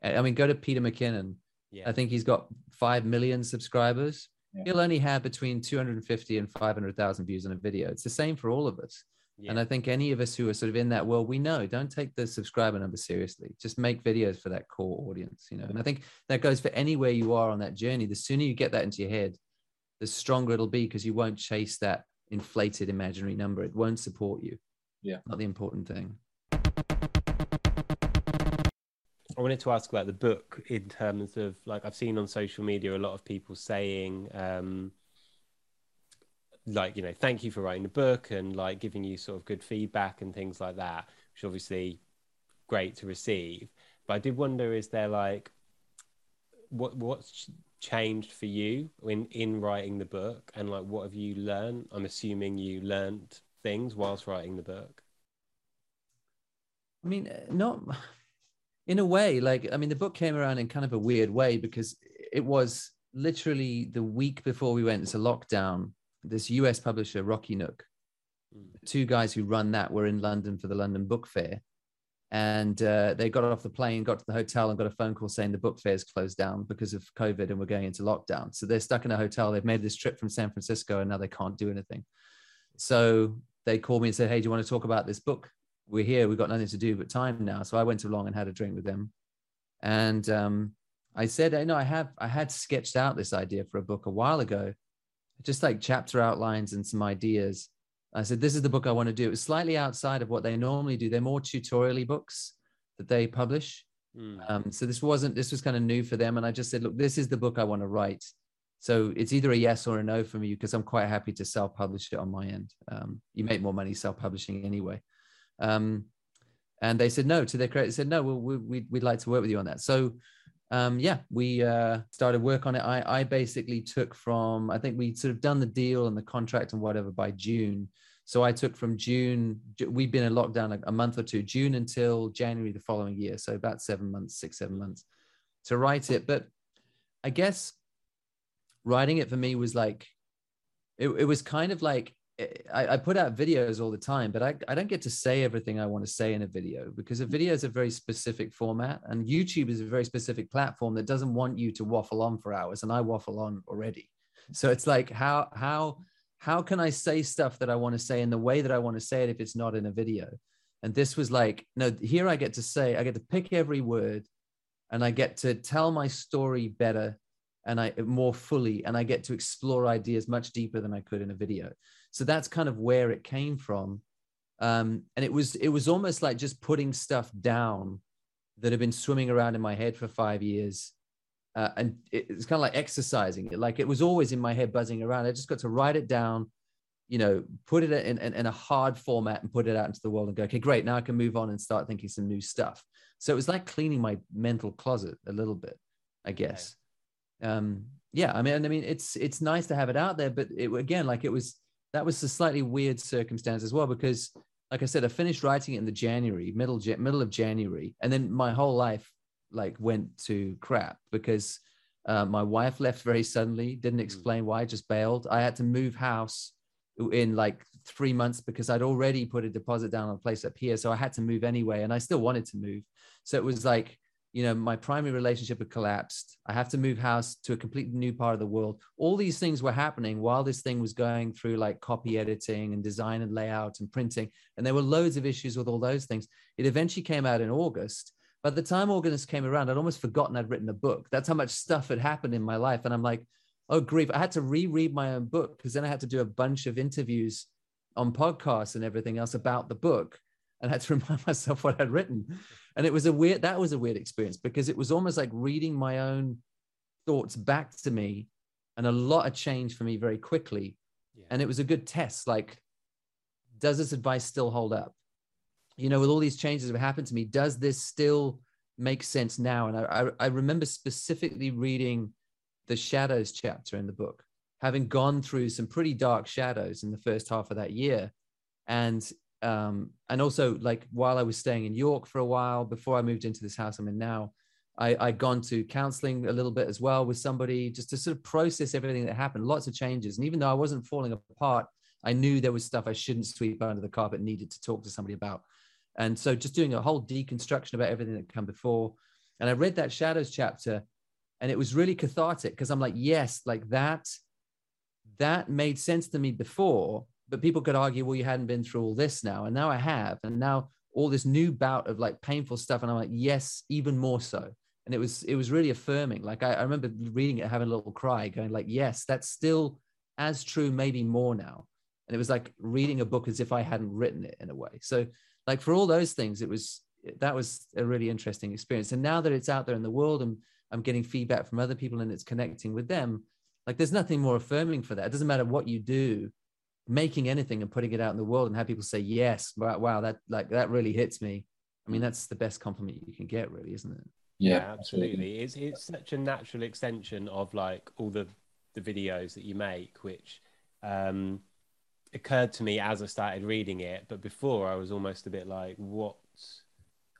I mean, go to Peter McKinnon. Yeah. I think he's got 5 million subscribers. Yeah. He'll only have between 250 and 500,000 views on a video. It's the same for all of us. Yeah. And I think any of us who are sort of in that world, we know don't take the subscriber number seriously. Just make videos for that core audience, you know. And I think that goes for anywhere you are on that journey. The sooner you get that into your head, the stronger it'll be because you won't chase that inflated imaginary number. It won't support you. Yeah. Not the important thing. I wanted to ask about the book in terms of like I've seen on social media a lot of people saying um, like you know thank you for writing the book and like giving you sort of good feedback and things like that which obviously great to receive but i did wonder is there like what what's changed for you in in writing the book and like what have you learned i'm assuming you learned things whilst writing the book i mean not in a way like i mean the book came around in kind of a weird way because it was literally the week before we went into lockdown this US publisher, Rocky Nook. Mm. Two guys who run that were in London for the London Book Fair. And uh, they got off the plane, got to the hotel, and got a phone call saying the book fair is closed down because of COVID and we're going into lockdown. So they're stuck in a hotel. They've made this trip from San Francisco and now they can't do anything. So they called me and said, Hey, do you want to talk about this book we're here. We've got nothing to do but time now. So I went along and had a drink with them, and um, I said, I know I have I had sketched out this idea for a book a while ago, just like chapter outlines and some ideas. I said, this is the book I want to do. It was slightly outside of what they normally do. They're more tutorially books that they publish. Mm. Um, so this wasn't this was kind of new for them, and I just said, look, this is the book I want to write. So it's either a yes or a no for me because I'm quite happy to self-publish it on my end. Um, you make more money self-publishing anyway. Um, and they said no to their credit. They said no, well, we, we'd, we'd like to work with you on that. So um, yeah, we uh, started work on it. I, I basically took from I think we sort of done the deal and the contract and whatever by June. So I took from June. We've been in lockdown a, a month or two, June until January the following year. So about seven months, six seven months to write it. But I guess writing it for me was like it, it was kind of like I, I put out videos all the time but I, I don't get to say everything i want to say in a video because a video is a very specific format and youtube is a very specific platform that doesn't want you to waffle on for hours and i waffle on already so it's like how how how can i say stuff that i want to say in the way that i want to say it if it's not in a video and this was like no here i get to say i get to pick every word and i get to tell my story better and I more fully, and I get to explore ideas much deeper than I could in a video. So that's kind of where it came from. Um, and it was it was almost like just putting stuff down that had been swimming around in my head for five years. Uh, and it, it's kind of like exercising it. Like it was always in my head buzzing around. I just got to write it down, you know, put it in, in, in a hard format and put it out into the world and go, okay, great. Now I can move on and start thinking some new stuff. So it was like cleaning my mental closet a little bit, I guess um, yeah, I mean, I mean, it's it's nice to have it out there, but it, again, like it was that was a slightly weird circumstance as well because, like I said, I finished writing it in the January middle middle of January, and then my whole life like went to crap because uh, my wife left very suddenly, didn't hmm. explain why, just bailed. I had to move house in like three months because I'd already put a deposit down on a place up here, so I had to move anyway, and I still wanted to move. So it was like you know my primary relationship had collapsed. I have to move house to a completely new part of the world. All these things were happening while this thing was going through like copy editing and design and layout and printing and there were loads of issues with all those things. It eventually came out in august. By the time august came around i'd almost forgotten i'd written a book. That's how much stuff had happened in my life and i'm like oh grief. I had to reread my own book because then i had to do a bunch of interviews on podcasts and everything else about the book and I had to remind myself what I'd written. And it was a weird, that was a weird experience because it was almost like reading my own thoughts back to me and a lot of change for me very quickly. Yeah. And it was a good test. Like, does this advice still hold up? You know, with all these changes that have happened to me, does this still make sense now? And I, I, I remember specifically reading the shadows chapter in the book, having gone through some pretty dark shadows in the first half of that year. And um, and also like while I was staying in York for a while before I moved into this house I'm in now, I, I'd gone to counseling a little bit as well with somebody just to sort of process everything that happened, lots of changes. And even though I wasn't falling apart, I knew there was stuff I shouldn't sweep under the carpet, needed to talk to somebody about. And so just doing a whole deconstruction about everything that come before. And I read that Shadows chapter and it was really cathartic because I'm like, yes, like that, that made sense to me before but people could argue, well, you hadn't been through all this now, and now I have, and now all this new bout of like painful stuff, and I'm like, yes, even more so. And it was it was really affirming. Like I, I remember reading it, having a little cry, going like, yes, that's still as true, maybe more now. And it was like reading a book as if I hadn't written it in a way. So like for all those things, it was that was a really interesting experience. And now that it's out there in the world and I'm getting feedback from other people and it's connecting with them, like there's nothing more affirming for that. It doesn't matter what you do making anything and putting it out in the world and have people say yes wow, wow that like that really hits me. I mean that's the best compliment you can get really isn't it? Yeah, yeah absolutely. it's it's such a natural extension of like all the the videos that you make which um occurred to me as i started reading it but before i was almost a bit like what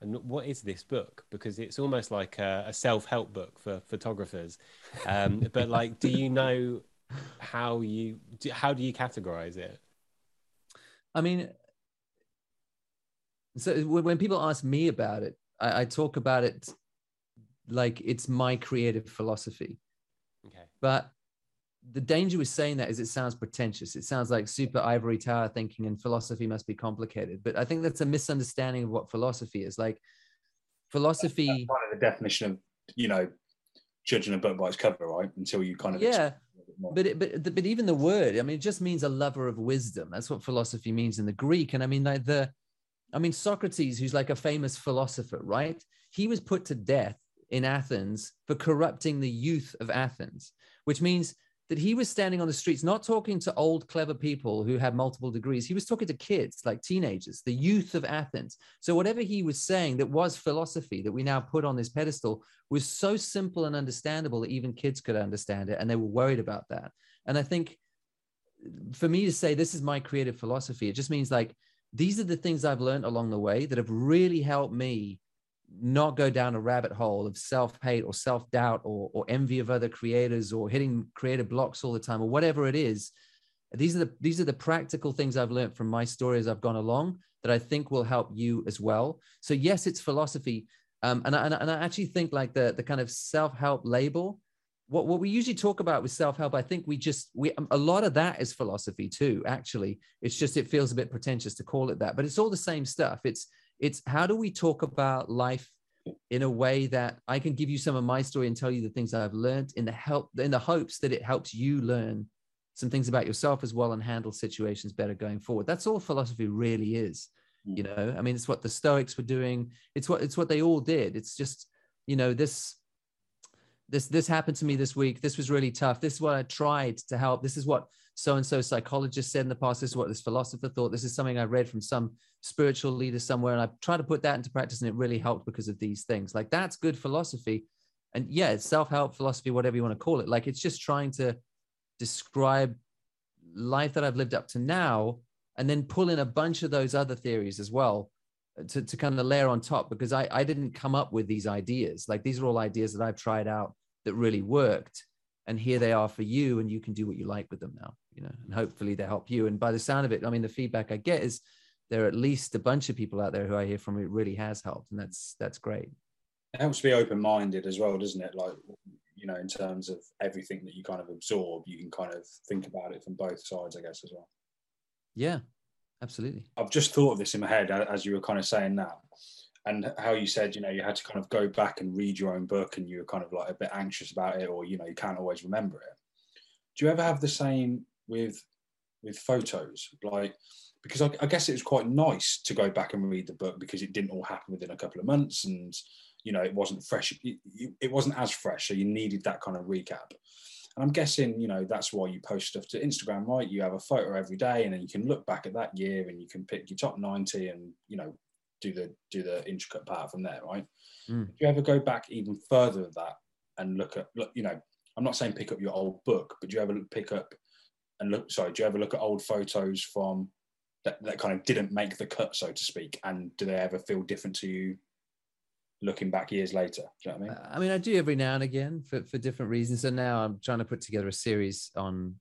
and what is this book? Because it's almost like a, a self-help book for photographers. Um, but like do you know how you how do you categorize it i mean so when people ask me about it I, I, talk about it like it's my creative philosophy okay but the danger with saying that is it sounds pretentious. It sounds like super ivory tower thinking and philosophy must be complicated. But I think that's a misunderstanding of what philosophy is. Like philosophy That's kind of the definition of you know judging a book by its cover, right? Until you kind of Yeah, explain but it, but but even the word i mean it just means a lover of wisdom. That's what philosophy means in the greek. And i mean like the i mean socrates who's like a famous philosopher right? He was put to death in athens for corrupting the youth of athens which means that he was standing on the streets not talking to old clever people who had multiple degrees. He was talking to kids like teenagers the youth of athens. So whatever he was saying that was philosophy that we now put on this pedestal was so simple and understandable that even kids could understand it and they were worried about that. And i think for me to say this is my creative philosophy it just means like these are the things i've learned along the way that have really helped me not go down a rabbit hole of self-hate or self-doubt or, or envy of other creators or hitting creative blocks all the time or whatever it is. These are the these are the practical things i've learned from my story as i've gone along that i think will help you as well. So yes it's philosophy. Um, and, I, and, I, and I actually think like the the kind of self-help label what, what we usually talk about with self-help i think we just we a lot of that is philosophy too actually. It's just it feels a bit pretentious to call it that but it's all the same stuff. It's it's how do we talk about life in a way that i can give you some of my story and tell you the things i've learned in the help in the hopes that it helps you learn some things about yourself as well and handle situations better going forward. That's all philosophy really is hmm. you know? I mean it's what the stoics were doing. It's what it's what they all did. It's just you know this this this happened to me this week. This was really tough. This is what i tried to help. This is what so and so psychologist said in the past this is what this philosopher thought. This is something i read from some spiritual leader somewhere and i tried to put that into practice and it really helped because of these things. Like that's good philosophy. And yeah it's self-help philosophy whatever you want to call it. Like it's just trying to describe life that i've lived up to now and then pull in a bunch of those other theories as well uh, to, to kind of layer on top because I, I didn't come up with these ideas. Like these are all ideas that i've tried out that really worked and here they are for you and you can do what you like with them now you know and hopefully they help you. And by the sound of it i mean the feedback i get is there are at least a bunch of people out there who i hear from it really has helped and that's that's great. It helps to be open-minded as well doesn't it? Like you know in terms of everything that you kind of absorb you can kind of think about it from both sides i guess as well. Yeah absolutely. I've just thought of this in my head uh, as you were kind of saying that and how you said you know you had to kind of go back and read your own book and you were kind of like a bit anxious about it or you know you can't always remember it. Do you ever have the same with with photos like because I, I guess it was quite nice to go back and read the book because it didn't all happen within a couple of months and you know it wasn't fresh. It, it wasn't as fresh so you needed that kind of recap. And i'm guessing you know that's why you post stuff to instagram right? You have a photo every day and then you can look back at that year and you can pick your top 90 and you know do the do the intricate part from there right? Mm. do you ever go back even further than that and look at look you know i'm not saying pick up your old book but do you ever pick up and look sorry do you ever look at old photos from that, that kind of didn't make the cut so to speak and do they ever feel different to you looking back years later do you know what i mean I mean, I do every now and again for, for different reasons. So now I'm trying to put together a series on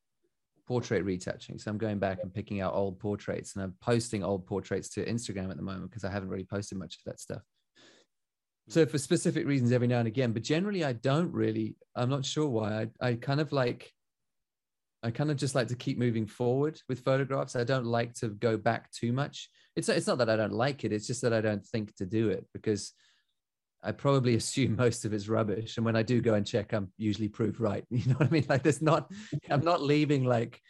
portrait retouching. So I'm going back and picking out old portraits and I'm posting old portraits to Instagram at the moment because I haven't really posted much of that stuff. So for specific reasons, every now and again, but generally I don't really, I'm not sure why. I, I kind of like, I kind of just like to keep moving forward with photographs. I don't like to go back too much. It's, it's not that I don't like it. It's just that I don't think to do it because I probably assume most of it's rubbish. And when I do go and check, I'm usually proved right. You know what I mean? Like there's not, I'm not leaving like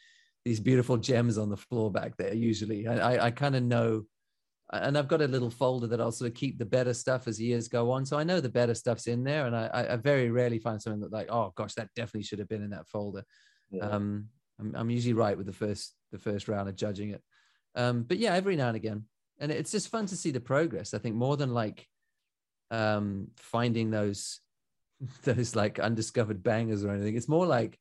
these beautiful gems on the floor back there. Usually I, I, I kind of know, and I've got a little folder that I'll sort of keep the better stuff as years go on. So I know the better stuff's in there. And I, I- I very rarely find something that like, oh gosh, that definitely should have been in that folder. Yeah. Um, I'm, I'm usually right with the first, the first round of judging it. Um, but yeah, every now and again. And it's just fun to see the progress. I think more than like, um finding those those like undiscovered bangers or anything it's more like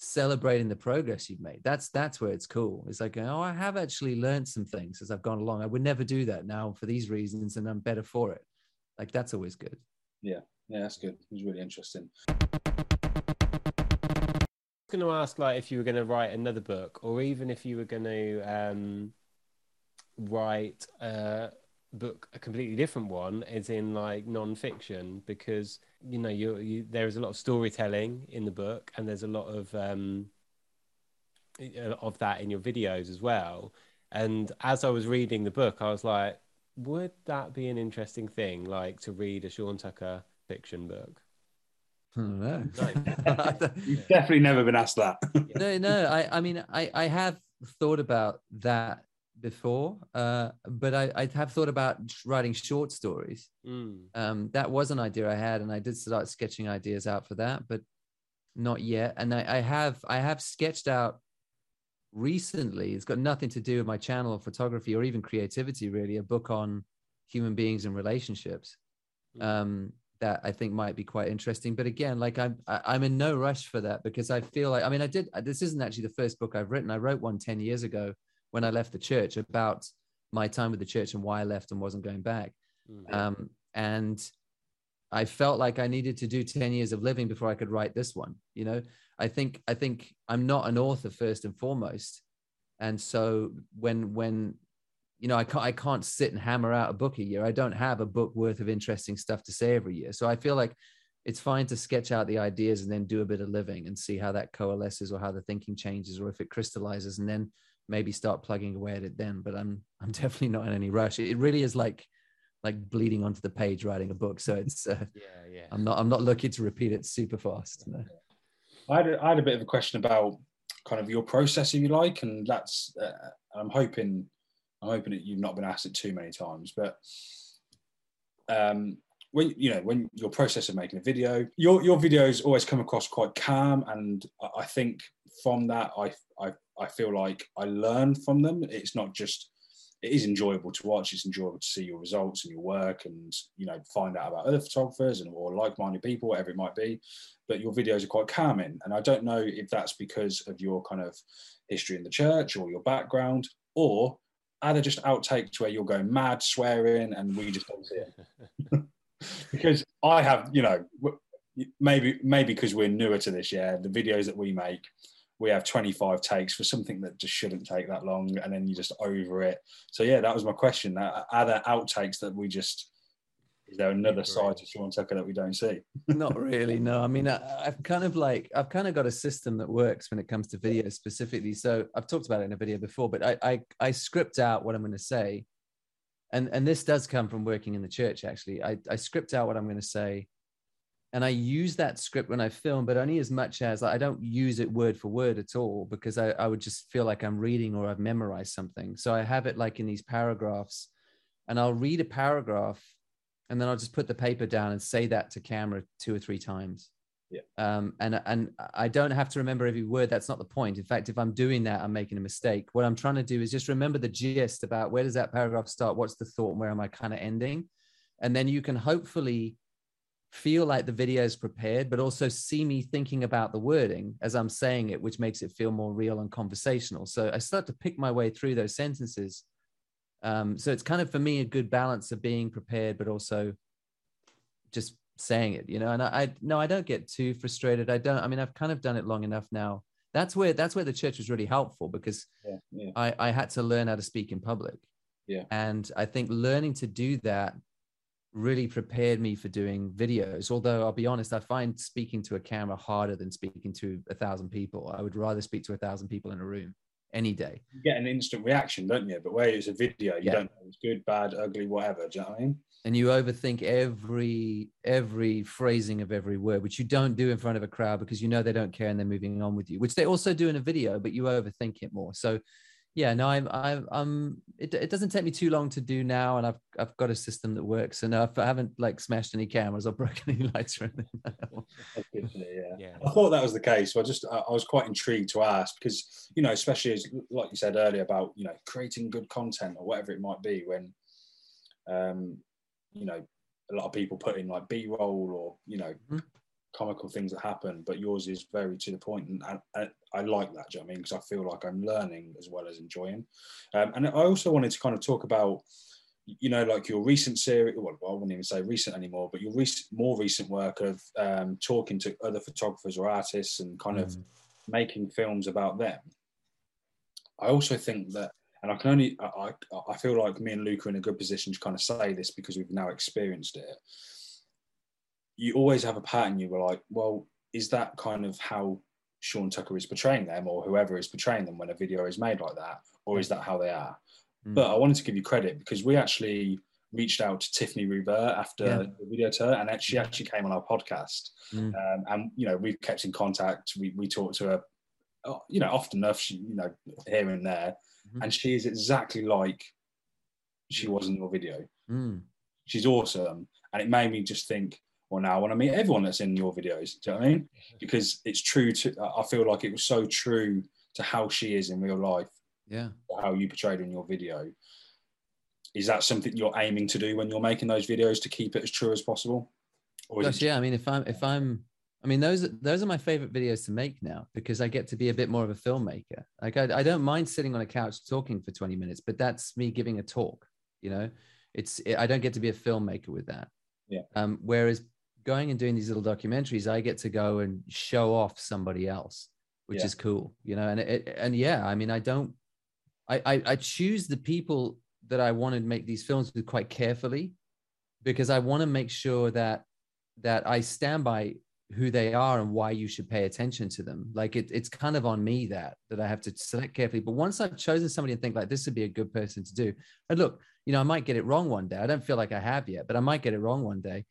celebrating the progress you've made that's that's where it's cool it's like oh i have actually learned some things as i've gone along i would never do that now for these reasons and i'm better for it like that's always good yeah yeah, that's good it was really interesting going to ask like if you were going to write another book or even if you were going to um, write a book a completely different one as in like non-fiction because you know you, you there is a lot of storytelling in the book and there's a lot of um, of that in your videos as well. And as I was reading the book, I was like, would that be an interesting thing, like to read a Sean Tucker fiction book? I don't know. No. You've definitely never been asked that. no, no. I, I mean, I, I have thought about that before, uh, but I, I have thought about writing short stories. Mm. Um, that was an idea I had, and I did start sketching ideas out for that, but not yet. And I, I have, I have sketched out recently. It's got nothing to do with my channel of photography or even creativity, really. A book on human beings and relationships. Mm. Um, that I think might be quite interesting. But again, like I'm I- I'm in no rush for that because I feel like I mean I did this isn't actually the first book I've written. I wrote one 10 years ago when I left the church about my time with the church and why I left and wasn't going back. Mm. Um, and I felt like I needed to do 10 years of living before I could write this one. You know, I think I think I'm not an author first and foremost. And so when when you know, I can't I can't sit and hammer out a book a year. I don't have a book worth of interesting stuff to say every year. So I feel like it's fine to sketch out the ideas and then do a bit of living and see how that coalesces or how the thinking changes or if it crystallizes and then maybe start plugging away at it then. But I'm I'm definitely not in any rush. It really is like like bleeding onto the page writing a book. So it's uh, Yeah, yeah. I'm not I'm not looking to repeat it super fast. No. I had, a, I had a bit of a question about kind of your process, if you like, and that's uh, I'm hoping I'm hoping that you've not been asked it too many times, but um, when you know when your process of making a video, your your videos always come across quite calm, and I- think from that I I I feel like I learn from them. It's not just it is enjoyable to watch. It's enjoyable to see your results and your work, and you know find out about other photographers and or like-minded people, whatever it might be. But your videos are quite calming, and I don't know if that's because of your kind of history in the church or your background, or are there just outtakes where you're going mad, swearing, and we just don't see it? because I have, you know, maybe maybe because we're newer to this, yeah, the videos that we make, we have 25 takes for something that just shouldn't take that long, and then you just over it. So yeah, that was my question. Are there outtakes that we just? Is there another side to Sean Tucker that we don't see? not really no. I mean I, i've kind of like i've kind of got a system that works when it comes to video specifically. So i've talked about it in a video before but i i, I script out what i'm going to say. And and this does come from working in the church actually. I, I script out what i'm going to say and i use that script when i film but only as much as i don't use it word for word at all because i, I would just feel like i'm reading or i've memorized something. So i have it like in these paragraphs and i'll read a paragraph and then I'll just put the paper down and say that to camera two or three times. Yeah. Um, and and I don't have to remember every word. That's not the point. In fact, if I'm doing that, I'm making a mistake. What I'm trying to do is just remember the gist about where does that paragraph start, what's the thought, and where am I kind of ending, and then you can hopefully feel like the video is prepared, but also see me thinking about the wording as I'm saying it, which makes it feel more real and conversational. So I start to pick my way through those sentences um, so it's kind of for me a good balance of being prepared, but also just saying it, you know. And I, I no, I don't get too frustrated. I don't. I mean, I've kind of done it long enough now. That's where that's where the church was really helpful because Yeah, yeah, I, I had to learn how to speak in public. Yeah. And I think learning to do that really prepared me for doing videos. Although I'll be honest, I find speaking to a camera harder than speaking to a thousand people. I would rather speak to a thousand people in a room any day. you get an instant reaction, don't you? But where it's a video, you Yeah. don't know it's good, bad, ugly, whatever. Do you know what I mean? and you overthink every every phrasing of every word which you don't do in front of a crowd because you know they don't care and they're moving on with you which they also do in a video but you overthink it more so yeah no i'm i'm, I'm it, it doesn't take me too long to do now and i've i've got a system that works and i haven't like smashed any cameras or broken any lights or anything That's good to hear, yeah. Yeah. I thought that was the case. So I just, I I was quite intrigued to ask because, you know, especially as, like you said earlier about, you know, creating good content or whatever it might be when, um, you know, a lot of people put in like B roll or, you know, Mhm. Comical things that happen, but yours is very to the point, and I, I, I like that. Do you know what I mean? Because I feel like I'm learning as well as enjoying. Um, and I also wanted to kind of talk about, you know, like your recent series. Well, I wouldn't even say recent anymore, but your recent, more recent work of um, talking to other photographers or artists and kind of Mm. making films about them. I also think that, and I can only, I, I, I feel like me and Luke are in a good position to kind of say this because we've now experienced it. You always have a pattern. You were like, well, is that kind of how Sean Tucker is portraying them or whoever is portraying them when a video is made like that, or is that how they are? Mm. But I wanted to give you credit because we actually reached out to Tiffany Rouvert after Yeah. the video to her, and she actually came on our podcast. Mm. Um, and you know, we've kept in contact. We we talked to her, uh, you know, often enough. She, you know, here and there, Mhm. and she is exactly like she was in your video. Mm. She's awesome, and it made me just think. Well, now I want to meet everyone that's in your videos. Do you know what I mean? Because it's true to. I feel like it was so true to how she is in real life Yeah. how you portrayed in your video. Is that something you're aiming to do when you're making those videos to keep it as true as possible? Or Gosh, it yeah. I mean, if I'm, if I'm, I mean, those those are my favorite videos to make now because I get to be a bit more of a filmmaker. Like, I, I don't mind sitting on a couch talking for 20 minutes, but that's me giving a talk. You know, it's I don't get to be a filmmaker with that. Yeah. Um, whereas going and doing these little documentaries, I get to go and show off somebody else, which Yeah. is cool. You know, and it, and yeah, I mean, I don't, I, I I choose the people that I want to make these films with quite carefully because I want to make sure that that I stand by who they are and why you should pay attention to them. Like it, it's kind of on me that that I have to select carefully. But once I've chosen somebody and think like this would be a good person to do, and look, you know, I might get it wrong one day. I don't feel like I have yet, but I might get it wrong one day.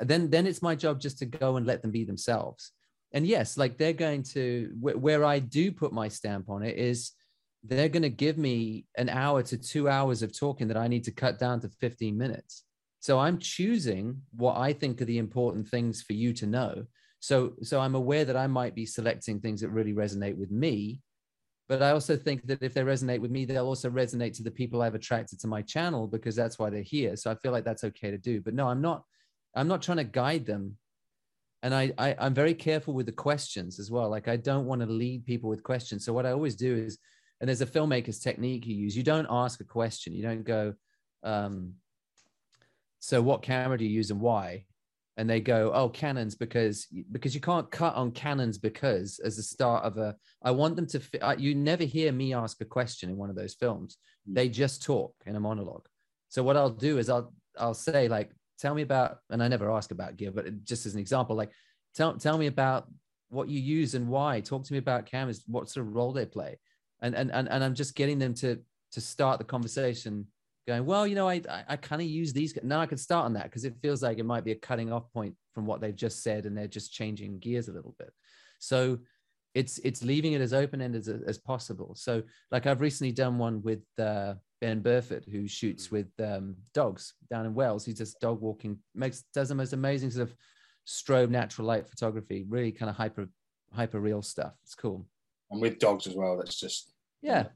Then then it's my job just to go and let them be themselves. And yes, like they're going to wh- where I do put my stamp on it is they're going to give me an hour to two hours of talking that I need to cut down to 15 minutes. So I'm choosing what I think are the important things for you to know. So so I'm aware that I might be selecting things that really resonate with me, but I also think that if they resonate with me, they'll also resonate to the people I've attracted to my channel because that's why they're here. So I feel like that's okay to do. But no, I'm not I'm not trying to guide them. And I, I I'm very careful with the questions as well. Like I don't want to lead people with questions. So what I always do is, and there's a filmmaker's technique you use. You don't ask a question. You don't go, um, so what camera do you use and why and they go oh Canon's because because you can't cut on Canon's because as the start of a i want them to fi- I- you never hear me ask a question in one of those films Mm. they just talk in a monologue so what i'll do is i'll i'll say like tell me about and i never ask about gear but just as an example like tell tell me about what you use and why talk to me about cameras what sort of role they play and and and, and i'm just getting them to to start the conversation going, well, you know, I I, I kind of use these. Now I can start on that because it feels like it might be a cutting off point from what they've just said, and they're just changing gears a little bit. So it's it's leaving it as open ended as, as possible. So like I've recently done one with uh, Ben Burford, who shoots with um, dogs down in Wales. He does dog walking, makes does the most amazing sort of strobe natural light photography, really kind of hyper hyper real stuff. It's cool. and with dogs as well? That's just Yeah.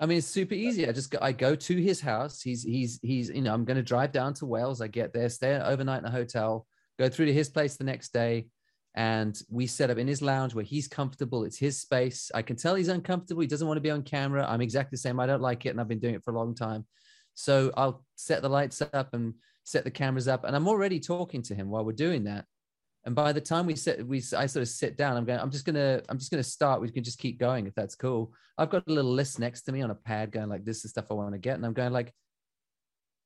I mean, it's super easy. I just go, I go to his house. He's he's he's you know I'm going to drive down to Wales. I get there, stay overnight in a hotel, go through to his place the next day, and we set up in his lounge where he's comfortable. It's his space. I can tell he's uncomfortable. He doesn't want to be on camera. I'm exactly the same. I don't like it, and I've been doing it for a long time. So I'll set the lights up and set the cameras up, and I'm already talking to him while we're doing that. And by the time we sit, we I sort of sit down. I'm going. I'm just gonna. I'm just gonna start. We can just keep going if that's cool. I've got a little list next to me on a pad, going like, "This is stuff I want to get," and I'm going like,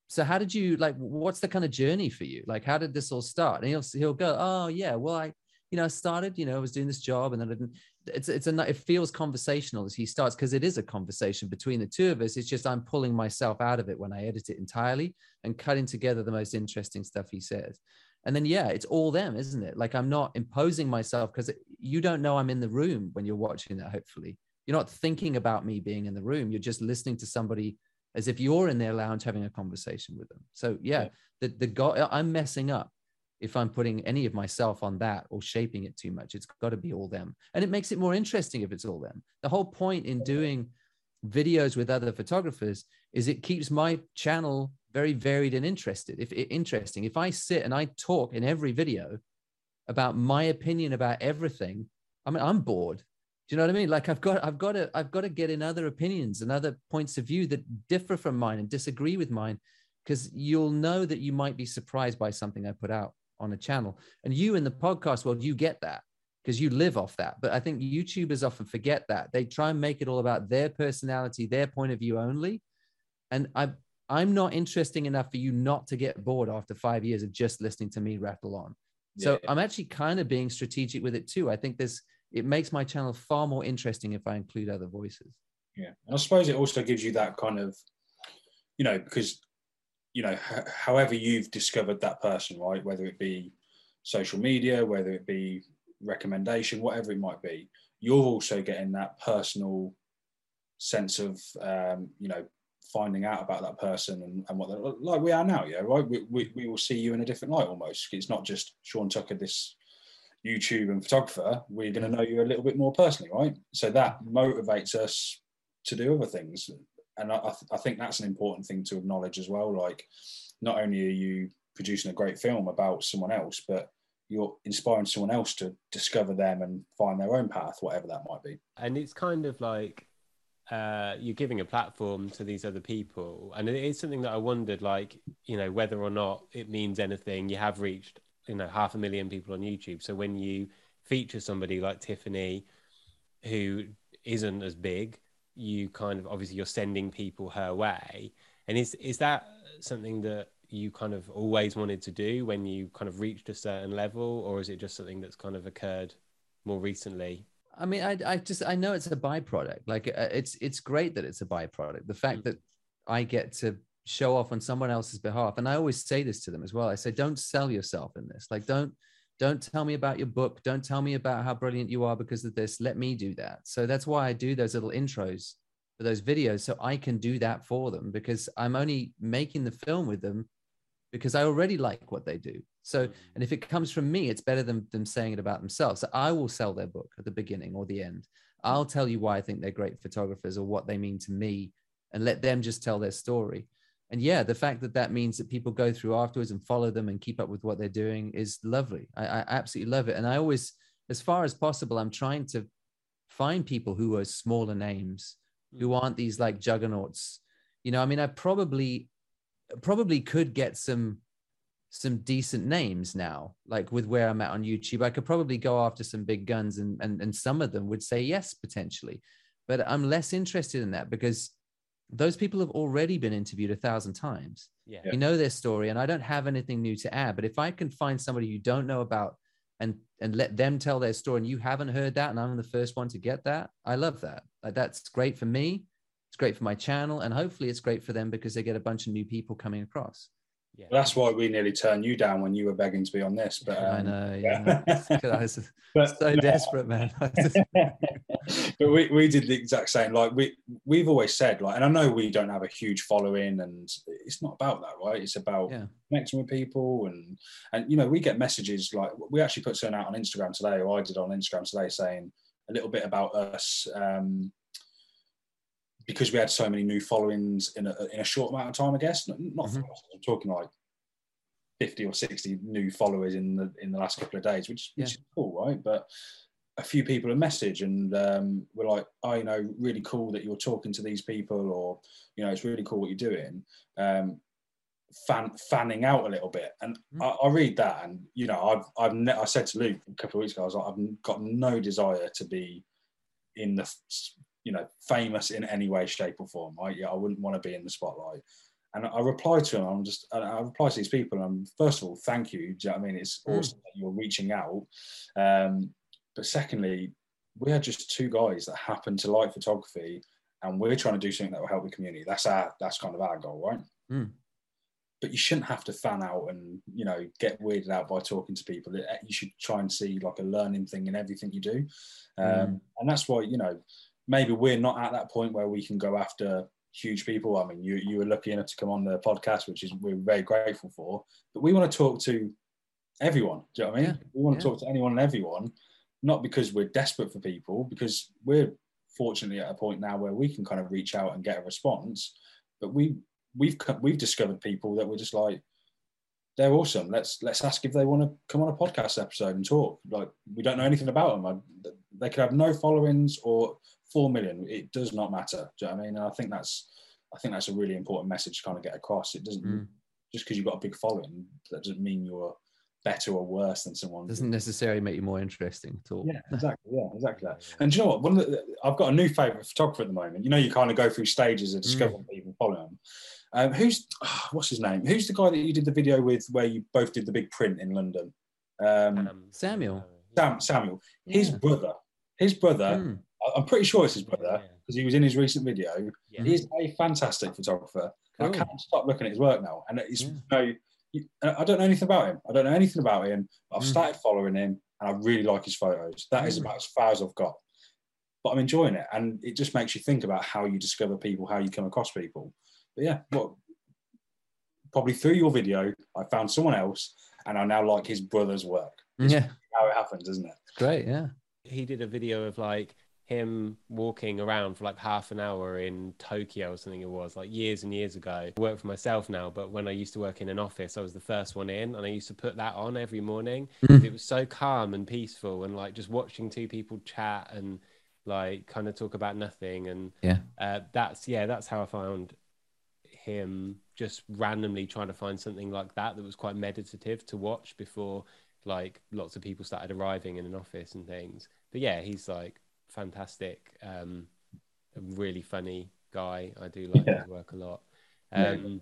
"So how did you like? What's the kind of journey for you? Like, how did this all start?" And he'll he'll go, "Oh yeah, well I, you know, I started. You know, I was doing this job, and then I didn't." It's it's a it feels conversational as he starts because it is a conversation between the two of us. It's just I'm pulling myself out of it when I edit it entirely and cutting together the most interesting stuff he says and then yeah it's all them isn't it like i'm not imposing myself because you don't know i'm in the room when you're watching that hopefully you're not thinking about me being in the room you're just listening to somebody as if you're in their lounge having a conversation with them so yeah, Yeah. the the go- i'm messing up if i'm putting any of myself on that or shaping it too much it's got to be all them. And it makes it more interesting if it's all them. The whole point in doing videos with other photographers is it keeps my channel very varied and interested. If interesting. If i sit and i talk in every video about my opinion about everything i mean i'm bored. Do you know what i mean? Like i've got i've got to i've got to get in other opinions and other points of view that differ from mine and disagree with mine because you'll know that you might be surprised by something i put out on a channel and you in the podcast world you get that because you live off that but i think youtubers often forget that they try and make it all about their personality their point of view only and i I'm not interesting enough for you not to get bored after five years of just listening to me rattle on. So I'm actually kind of being strategic with it too. I think this it makes my channel far more interesting if I include other voices. Yeah, and I suppose it also gives you that kind of, you know, because you know, h- however you've discovered that person, right? Whether it be social media, whether it be recommendation, whatever it might be, you're also getting that personal sense of, um, you know, finding out about that person and, and what they're like we are now, yeah, right? We, we, we will see you in a different light almost. It's not just Sean Tucker, this YouTube and photographer. We're going to know you a little bit more personally, right? So that motivates us to do other things. And I, th- I think that's an important thing to acknowledge as well. Like, not only are you producing a great film about someone else, but you're inspiring someone else to discover them and find their own path, whatever that might be. and it's kind of like uh, you're giving a platform to these other people and it is something that i wondered like you know whether or not it means anything you have reached you know half a million people on youtube so when you feature somebody like tiffany who isn't as big you kind of obviously you're sending people her way and is is that something that you kind of always wanted to do when you kind of reached a certain level or is it just something that's kind of occurred more recently I mean, I, I just I know it's a byproduct. Like uh, it's it's great that it's a byproduct. The fact Mm. that I get to show off on someone else's behalf, and I always say this to them as well. I say, don't sell yourself in this. Like, don't don't tell me about your book. Don't tell me about how brilliant you are because of this. Let me do that. So that's why I do those little intros for those videos, so I can do that for them because I'm only making the film with them because I already like what they do. So mm-hmm. and if it comes from me, it's better than them saying it about themselves. So I will sell their book at the beginning or the end. I'll tell you why I think they're great photographers or what they mean to me and let them just tell their story. And yeah, the fact that that means that people go through afterwards and follow them and keep up with what they're doing is lovely. I, I absolutely love it. And I always, as far as possible, I'm trying to find people who are smaller names, who mm. aren't these like juggernauts. You know, I mean, I probably, probably could get some some decent names now like with where i'm at on youtube i could probably go after some big guns and and, and some of them would say yes potentially but i'm less interested in that because those people have already been interviewed a thousand times. Yeah. You know their story and i don't have anything new to add but if i can find somebody you don't know about and and let them tell their story and you haven't heard that and i'm the first one to get that i love that. Like that's great for me it's great for my channel and hopefully it's great for them because they get a bunch of new people coming across yeah That's why we nearly turned you down when you were begging to be on this. But i um, know yeah. I was but so desperate man but we, we did the exact same. Like we we've always said, like, and I know we don't have a huge following, and it's not about that, right? It's about Yeah. connecting with people, and and you know, we get messages like we actually put something out on Instagram today, or I did on Instagram today, saying a little bit about us. Um, because we had so many new followings in a, in a short amount of time, I guess. Not, not Mhm. I'm talking like 50 or 60 new followers in the in the last couple of days, which, which is cool, right? But a few people a message and um, we're like, oh, you know, really cool that you're talking to these people, or you know, it's really cool what you're doing. Um, fan, fanning out a little bit, and Mm. I, I read that, and you know, I've I've ne- I said to Luke a couple of weeks ago, I was like, I've got no desire to be in the you know famous in any way, shape, or form. I yeah, I wouldn't want to be in the spotlight. And I reply to him. I'm just, I reply to these people. And I'm, first of all, thank you. Do you know what I mean? It's Mm. awesome that you're reaching out. Um, but secondly, we are just two guys that happen to like photography, and we're trying to do something that will help the community. That's our, that's kind of our goal, right? Mm. But you shouldn't have to fan out and you know get weirded out by talking to people. You should try and see like a learning thing in everything you do, um, Mm. and that's why you know maybe we're not at that point where we can go after huge people. I mean, you you were lucky enough to come on the podcast, which is we're very grateful for. But we want to talk to everyone. Do you know what I mean? We want to yeah. talk to anyone and everyone, not because we're desperate for people, because we're fortunately at a point now where we can kind of reach out and get a response. But we we've we've discovered people that we're just like they're awesome. Let's let's ask if they want to come on a podcast episode and talk. Like we don't know anything about them. I, they could have no followings or four million. It does not matter. Do you know what I mean? And I think that's I think that's a really important message to kind of get across. It doesn't Mm. just because you've got a big following that doesn't mean you're better or worse than someone. doesn't necessarily make you more interesting at all Yeah, exactly. Yeah, exactly that. And do you know what? One of the, I've got a new favourite photographer at the moment. You know, you kind of go through stages of discovering people, following them. Um, who's what's his name? Who's the guy that you did the video with where you both did the big print in London? Um, Um, Samuel. Sam, Samuel. His brother His brother, Hmm. I'm pretty sure it's his brother because he was in his recent video. Yeah. He's a fantastic photographer. I can't stop looking at his work now. And it's, you know, I don't know anything about him. I don't know anything about him. I've Mm. started following him and I really like his photos. That is Mm. about as far as I've got. But I'm enjoying it. And it just makes you think about how you discover people, how you come across people. But yeah, well, probably through your video, I found someone else and I now like his brother's work. Yeah, How it happens, isn't it? it's great. Yeah. he did a video of like him walking around for like half an hour in Tokyo or something it was like years and years ago. I work for myself now, but when I used to work in an office, I was the first one in and I used to put that on every morning. 'cause It was so calm and peaceful and like just watching two people chat and like kind of talk about nothing and Yeah. uh, that's yeah, that's how I found him just randomly trying to find something like that that was quite meditative to watch before like lots of people started arriving in an office and things. But yeah, he's like fantastic, um, a really funny guy. I do like Yeah. his work a lot. Yeah. Um,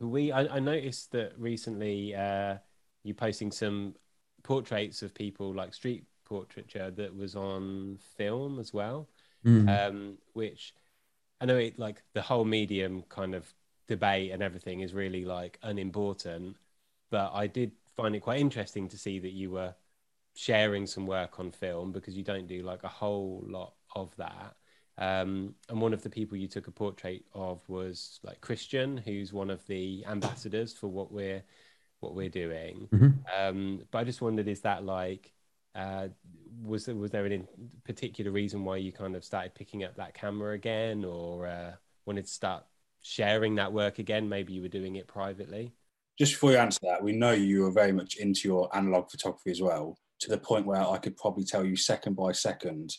we I, I noticed that recently uh, you posting some portraits of people like street portraiture that was on film as well Mm. um, which I know it like the whole medium kind of debate and everything is really like unimportant, but I did find it quite interesting to see that you were sharing some work on film because you don't do like a whole lot of that. Um, and one of the people you took a portrait of was like Christian, who's one of the ambassadors for what we're what we're doing. Mhm. Um, but I just wondered, is that like uh, was there, was there any particular reason why you kind of started picking up that camera again, or uh, wanted to start sharing that work again? Maybe you were doing it privately. Just before you answer that, we know you are very much into your analog photography as well, to the point where I could probably tell you second by second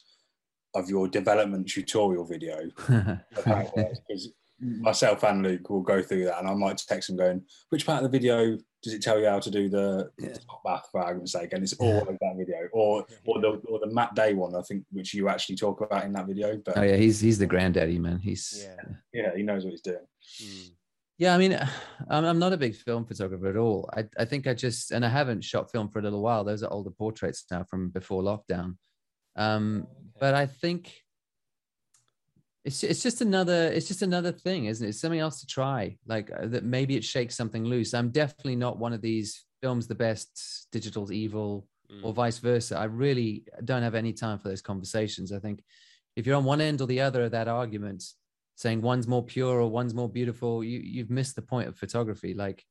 of your development tutorial video of how it works. Because myself and Luke will go through that, and I might text him going, "Which part of the video does it tell you how to do the Yeah. top bath for argument's sake?" And it's all of that video, or or the or the Matt Day one, I think, which you actually talk about in that video. But oh yeah, he's he's the granddaddy man. He's Yeah. yeah, he knows what he's doing. Mm. Yeah, I mean, I'm, I'm not a big film photographer at all. I, I think I just, and I haven't shot film for a little while. Those are older portraits now from before lockdown. Um, but I think it's it's just another it's just another thing, isn't it? It's something else to try. Like uh, that maybe it shakes something loose. I'm definitely not one of these films the best, digital's evil, Mm. or vice versa. I really don't have any time for those conversations. I think if you're on one end or the other of that argument, saying one's more pure or one's more beautiful, you you've missed the point of photography. Like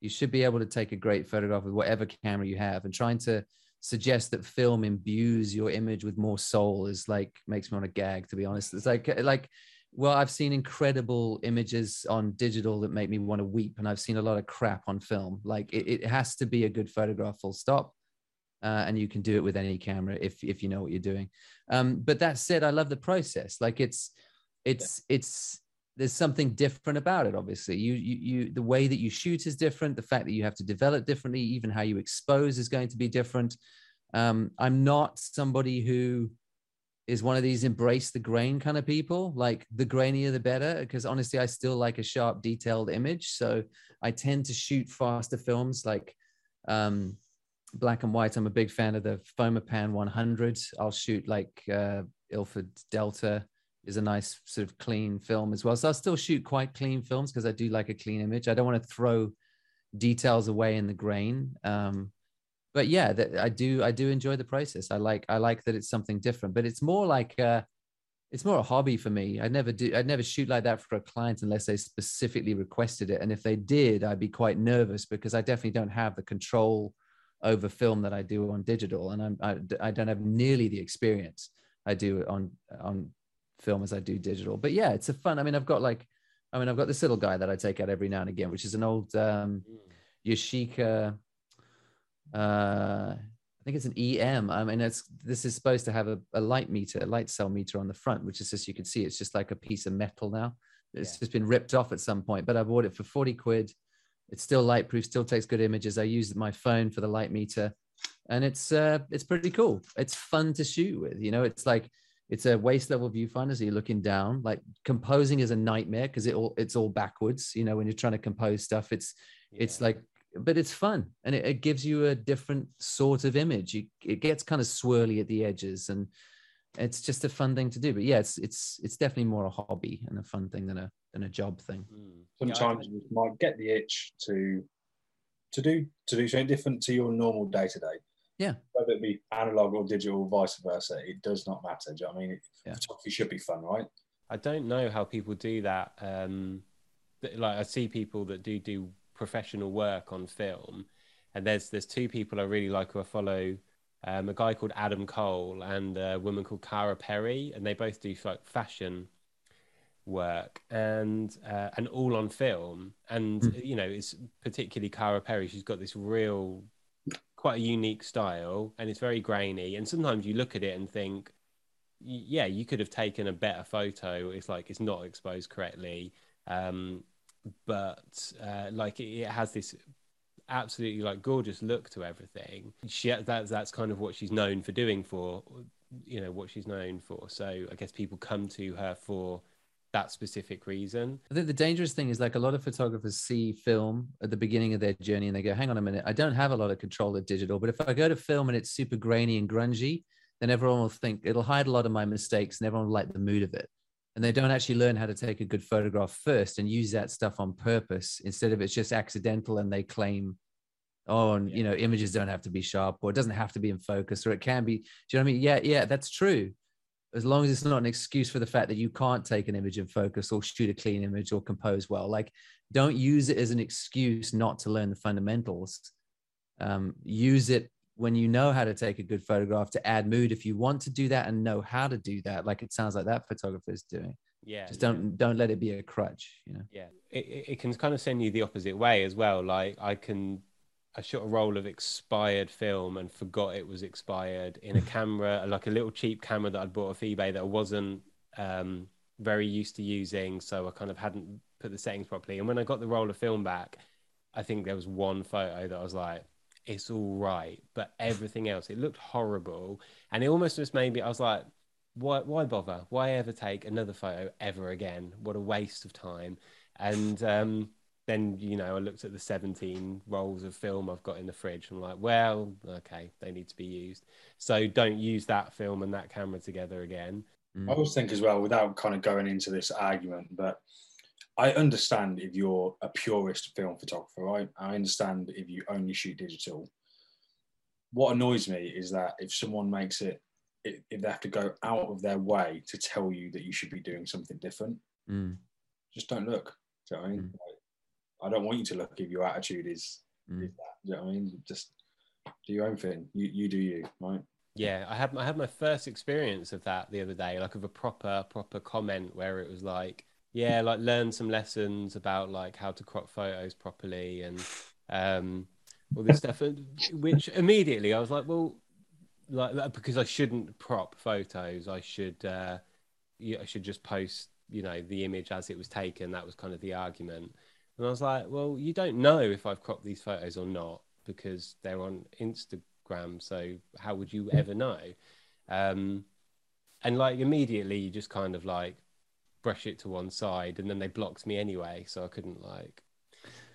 you should be able to take a great photograph with whatever camera you have, and trying to suggest that film imbues your image with more soul is like makes me want to gag. To be honest, it's like like. Well, I've seen incredible images on digital that make me want to weep, and I've seen a lot of crap on film. Like it, it has to be a good photograph, full stop uh, and you can do it with any camera if if you know what you're doing. Um, but that said, I love the process. Like it's it's it's there's something different about it. Obviously, you you you the way that you shoot is different. The fact that you have to develop differently, even how you expose is going to be different. Um, I'm not somebody who is one of these embrace the grain kind of people like the grainier the better because honestly i still like a sharp detailed image so i tend to shoot faster films like um black and white. I'm a big fan of the Fomapan 100. I'll shoot like uh, Ilford Delta is a nice sort of clean film as well. So I'll still shoot quite clean films because I do like a clean image. I don't want to throw details away in the grain. Um, but yeah, that, I do. I do enjoy the process. I like. I like that it's something different. But it's more like. Uh, it's more a hobby for me. I never do. I'd never shoot like that for a client unless they specifically requested it. And if they did, I'd be quite nervous because I definitely don't have the control over film that I do on digital, and I'm, I, I don't have nearly the experience I do on on film as I do digital. But yeah, it's a fun. I mean, I've got like, I mean, I've got this little guy that I take out every now and again, which is an old um, Yashica. Uh, I think it's an EM. I mean, it's this is supposed to have a, a light meter, a light cell meter on the front, which is just you can see it's just like a piece of metal now. It's Yeah. just been ripped off at some point, but I bought it for 40 quid. It's still light proof, still takes good images. I use my phone for the light meter, and it's uh it's pretty cool. It's fun to shoot with. You know, it's like it's a waist level viewfinder, so you're looking down. Like composing is a nightmare because it all it's all backwards. You know, when you're trying to compose stuff, it's it's like but it's fun and it, it gives you a different sort of image you, it gets kind of swirly at the edges and it's just a fun thing to do. But yeah, it's it's it's definitely more a hobby and a fun thing than a than a job thing. Mm. Yeah, I Sometimes you might get the itch to to do to do something different to your normal day to day. Yeah. Whether it be analog or digital, vice versa, it does not matter. Do you know what I mean? It, Yeah. Photography should be fun, right? I don't know how people do that. Um, like I see people that do do professional work on film, and there's there's two people I really like who I follow. Um, a guy called Adam Cole and a woman called Cara Perry, and they both do like fashion work and uh, and all on film. And Mm. you know, it's particularly Cara Perry. She's got this real, quite a unique style, and it's very grainy. And sometimes you look at it and think, yeah, you could have taken a better photo. It's like it's not exposed correctly, um, but uh, like it, it has this absolutely like gorgeous look to everything. She that's that's kind of what she's known for doing for, you know, what she's known for. So I guess people come to her for that specific reason. I think the dangerous thing is like a lot of photographers see film at the beginning of their journey and they go, hang on a minute, I don't have a lot of control of digital, but if I go to film and it's super grainy and grungy, then everyone will think it'll hide a lot of my mistakes and everyone will like the mood of it. And they don't actually learn how to take a good photograph first and use that stuff on purpose instead of it's just accidental and they claim, oh, and you know, images don't have to be sharp or it doesn't have to be in focus or it can be. Do you know what I mean? Yeah, yeah, that's true as long as it's not an excuse for the fact that you can't take an image in focus or shoot a clean image or compose well. Like don't use it as an excuse not to learn the fundamentals. Um, use it when you know how to take a good photograph to add mood if you want to do that and know how to do that like it sounds like that photographer is doing. Yeah. just don't don't let it be a crutch you know? Yeah. It it can kind of send you the opposite way as well. Like i can i shot a roll of expired film and forgot it was expired in a camera like a little cheap camera that i'd bought off ebay that i wasn't um very used to using so i kind of hadn't put the settings properly. And when i got the roll of film back i think there was one photo that i was like it's all right but everything else it looked horrible. And it almost just made me i was like why why bother? Why ever take another photo ever again? What a waste of time. And um, then you know I looked at the 17 rolls of film I've got in the fridge. I'm like, well, okay, they need to be used. So don't use that film and that camera together again. Mm. I always think as well, without kind of going into this argument, but I understand if you're a purist film photographer, right? I understand if you only shoot digital. What annoys me is that if someone makes it, if if they have to go out of their way to tell you that you should be doing something different, Mm, just don't look. Do you know what I mean? Mm. Like, I don't want you to look if your attitude is, mm. is that. You know what I mean? Just do your own thing. You you do you, right? Yeah, I had I had my first experience of that the other day, like of a proper proper comment where it was like, yeah, like learn some lessons about like how to crop photos properly and um all this stuff, which immediately I was like, well, like because I shouldn't prop photos, I should uh, I should just post you know the image as it was taken. That was kind of the argument, and I was like, well, you don't know if I've cropped these photos or not because they're on Instagram. So how would you ever know? Um, and like immediately, you just kind of like brush it to one side, and then they blocked me anyway, so I couldn't like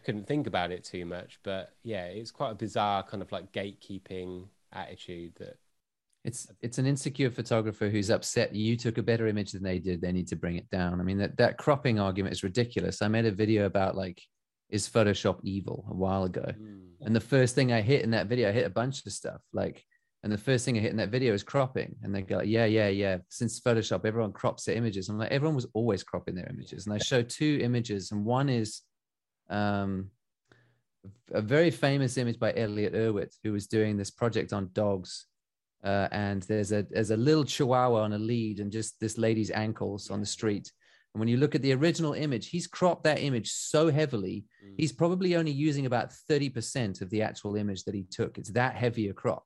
couldn't think about it too much. But yeah, it's quite a bizarre kind of like gatekeeping attitude that it's it's an insecure photographer who's upset you took a better image than they did they need to bring it down. I mean that that cropping argument is ridiculous. I made a video about like is photoshop evil a while ago? And the first thing i hit in that video i hit a bunch of stuff like and the first thing i hit in that video is cropping. And they go like, yeah yeah yeah since photoshop everyone crops their images. I'm like everyone was always cropping their images. And i show two images and one is um a very famous image by Elliott Erwitt, who was doing this project on dogs. Uh, and there's a there's a little chihuahua on a lead and just this lady's ankles on the street. And when you look at the original image, he's cropped that image so heavily, Mm. he's probably only using about 30% of the actual image that he took. It's that heavy a crop.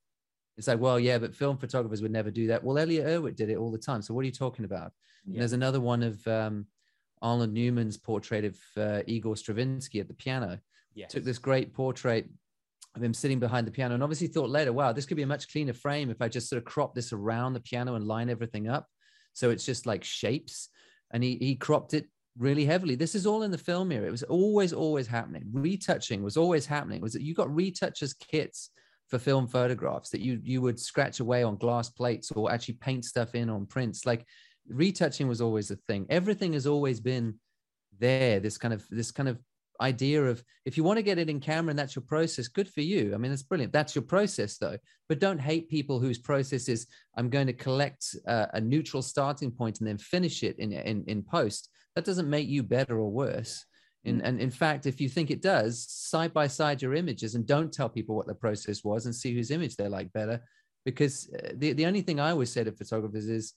It's like, well, yeah, but film photographers would never do that. Well, Elliott Erwitt did it all the time. So what are you talking about? And Yeah. there's another one of um, Arnold Newman's portrait of uh, Igor Stravinsky at the piano yes. took this great portrait of him sitting behind the piano and obviously thought later, wow, this could be a much cleaner frame if I just sort of crop this around the piano and line everything up. So it's just like shapes. And he, he cropped it really heavily. This is all in the film here. It was always, always happening. Retouching was always happening. Was that you got retouchers kits for film photographs that you you would scratch away on glass plates or actually paint stuff in on prints like retouching was always a thing everything has always been there this kind of this kind of idea of if you want to get it in camera and that's your process good for you. I mean it's brilliant. That's your process though. But don't hate people whose process is i'm going to collect uh, a neutral starting point and then finish it in, in in post. That doesn't make you better or worse. In, and in fact if you think it does side by side your images and don't tell people what the process was and see whose image they like better. Because uh, the, the only thing i always say to photographers is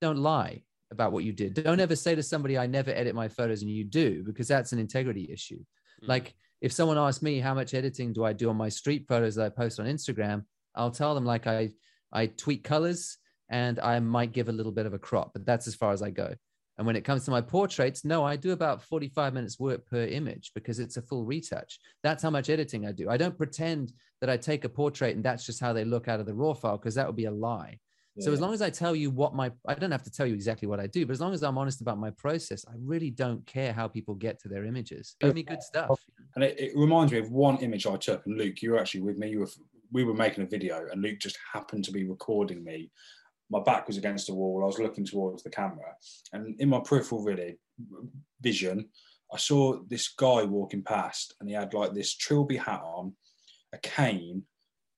don't lie about what you did. Don't ever say to somebody, I never edit my photos and you do, because that's an integrity issue. Mm. Like if someone asks me how much editing do I do on my street photos that I post on Instagram, I'll tell them like I I tweak colors and I might give a little bit of a crop, but that's as far as I go. And when it comes to my portraits, no, I do about 45 minutes work per image because it's a full retouch. That's how much editing I do. I don't pretend that I take a portrait and that's just how they look out of the raw file because that would be a lie. So as long as I tell you what my, I don't have to tell you exactly what I do, but as long as I'm honest about my process, I really don't care how people get to their images. Show me good stuff. Oh, and it, it, reminds me of one image I took. And Luke, you were actually with me. You were, we were making a video, and Luke just happened to be recording me. My back was against the wall. I was looking towards the camera, and in my peripheral really, vision, I saw this guy walking past, and he had like this trilby hat on, a cane,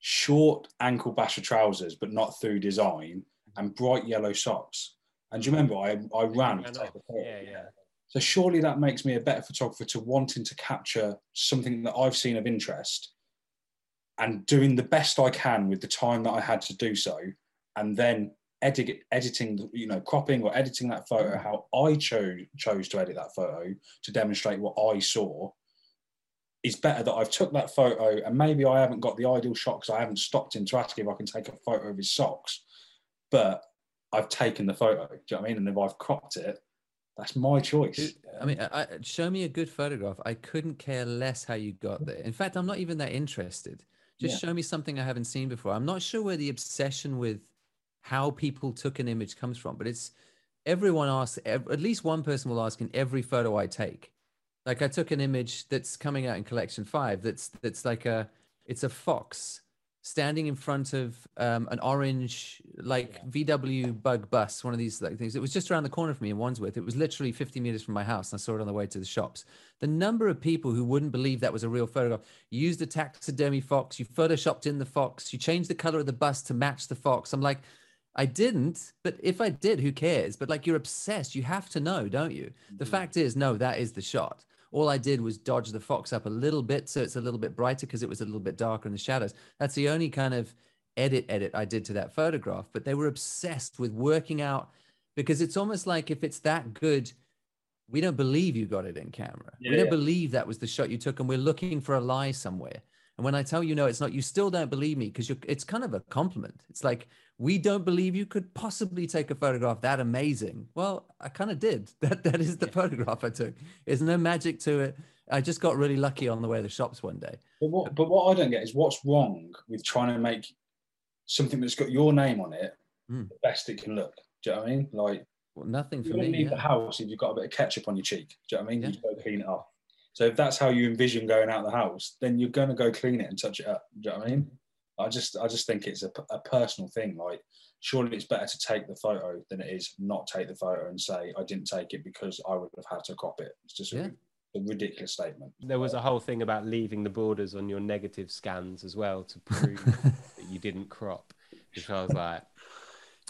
short ankle basher trousers, but not through design, and bright yellow socks. And do you remember I, I ran Yeah, yeah. So surely that makes me a better photographer to wanting to capture something that I've seen of interest and doing the best I can with the time that I had to do so, and then edit, editing, you know, cropping or editing that photo how I chose chose to edit that photo to demonstrate what I saw is better that I've took that photo and maybe I haven't got the ideal shot because I haven't stopped him to ask if I can take a photo of his socks, but I've taken the photo. Do you know what I mean? And if I've cropped it, that's my choice. I mean, I, show me a good photograph. I couldn't care less how you got there. In fact, I'm not even that interested. Just yeah. show me something I haven't seen before. I'm not sure where the obsession with how people took an image comes from, but it's everyone asks, at least one person will ask in every photo I take like I took an image that's coming out in collection five. That's that's like a it's a fox standing in front of um, an orange like yeah. VW bug bus, one of these like things. It was just around the corner from me in Wandsworth. It was literally 50 meters from my house, and I saw it on the way to the shops. The number of people who wouldn't believe that was a real photograph. You used a taxidermy fox, you photoshopped in the fox, you changed the color of the bus to match the fox. I'm like, I didn't, but if I did, who cares? But like you're obsessed. You have to know, don't you? Mm-hmm. The fact is, no, that is the shot. All I did was dodge the fox up a little bit so it's a little bit brighter because it was a little bit darker in the shadows. That's the only kind of edit edit I did to that photograph. But they were obsessed with working out because it's almost like if it's that good, we don't believe you got it in camera. Yeah, we don't yeah. believe that was the shot you took, and we're looking for a lie somewhere. And when I tell you no, it's not, you still don't believe me because it's kind of a compliment. It's like, we don't believe you could possibly take a photograph that amazing. Well, I kind of did. That that is the yeah. photograph I took. There's no magic to it. I just got really lucky on the way to the shops one day. But what, but what I don't get is what's wrong with trying to make something that's got your name on it mm. the best it can look. Do you know what I mean? Like, well, nothing for you me. You leave yeah. the house if you've got a bit of ketchup on your cheek. Do you know what I mean? Yeah. You go clean it off. So if that's how you envision going out the house, then you're going to go clean it and touch it up. Do you know what I mean? I just I just think it's a, a personal thing. Like surely it's better to take the photo than it is not take the photo and say I didn't take it because I would have had to crop it. It's just yeah. a, a, ridiculous statement. There was a whole thing about leaving the borders on your negative scans as well to prove that you didn't crop. Which I was like,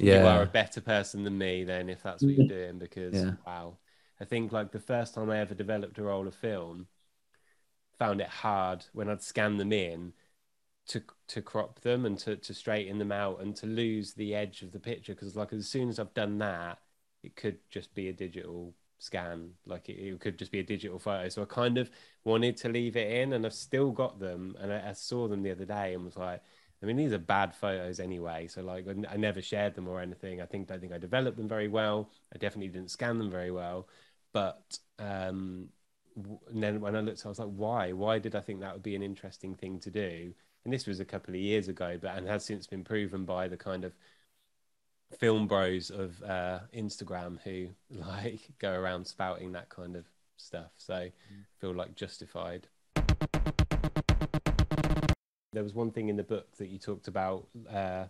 yeah. you are a better person than me then if that's what you're doing because yeah. wow. I think like the first time I ever developed a roll of film, found it hard when I'd scan them in to to crop them and to, to straighten them out and to lose the edge of the picture because like as soon as I've done that, it could just be a digital scan, like it, it, could just be a digital photo. So I kind of wanted to leave it in, and I've still got them. And I, I saw them the other day and was like, I mean, these are bad photos anyway. So like, I never shared them or anything. I think I don't think I developed them very well. I definitely didn't scan them very well, but um, and then when I looked, I was like, why? Why did I think that would be an interesting thing to do? and this was a couple of years ago, but and has since been proven by the kind of film bros of uh, Instagram who like go around spouting that kind of stuff. So mm. feel like justified. There was one thing in the book that you talked about uh,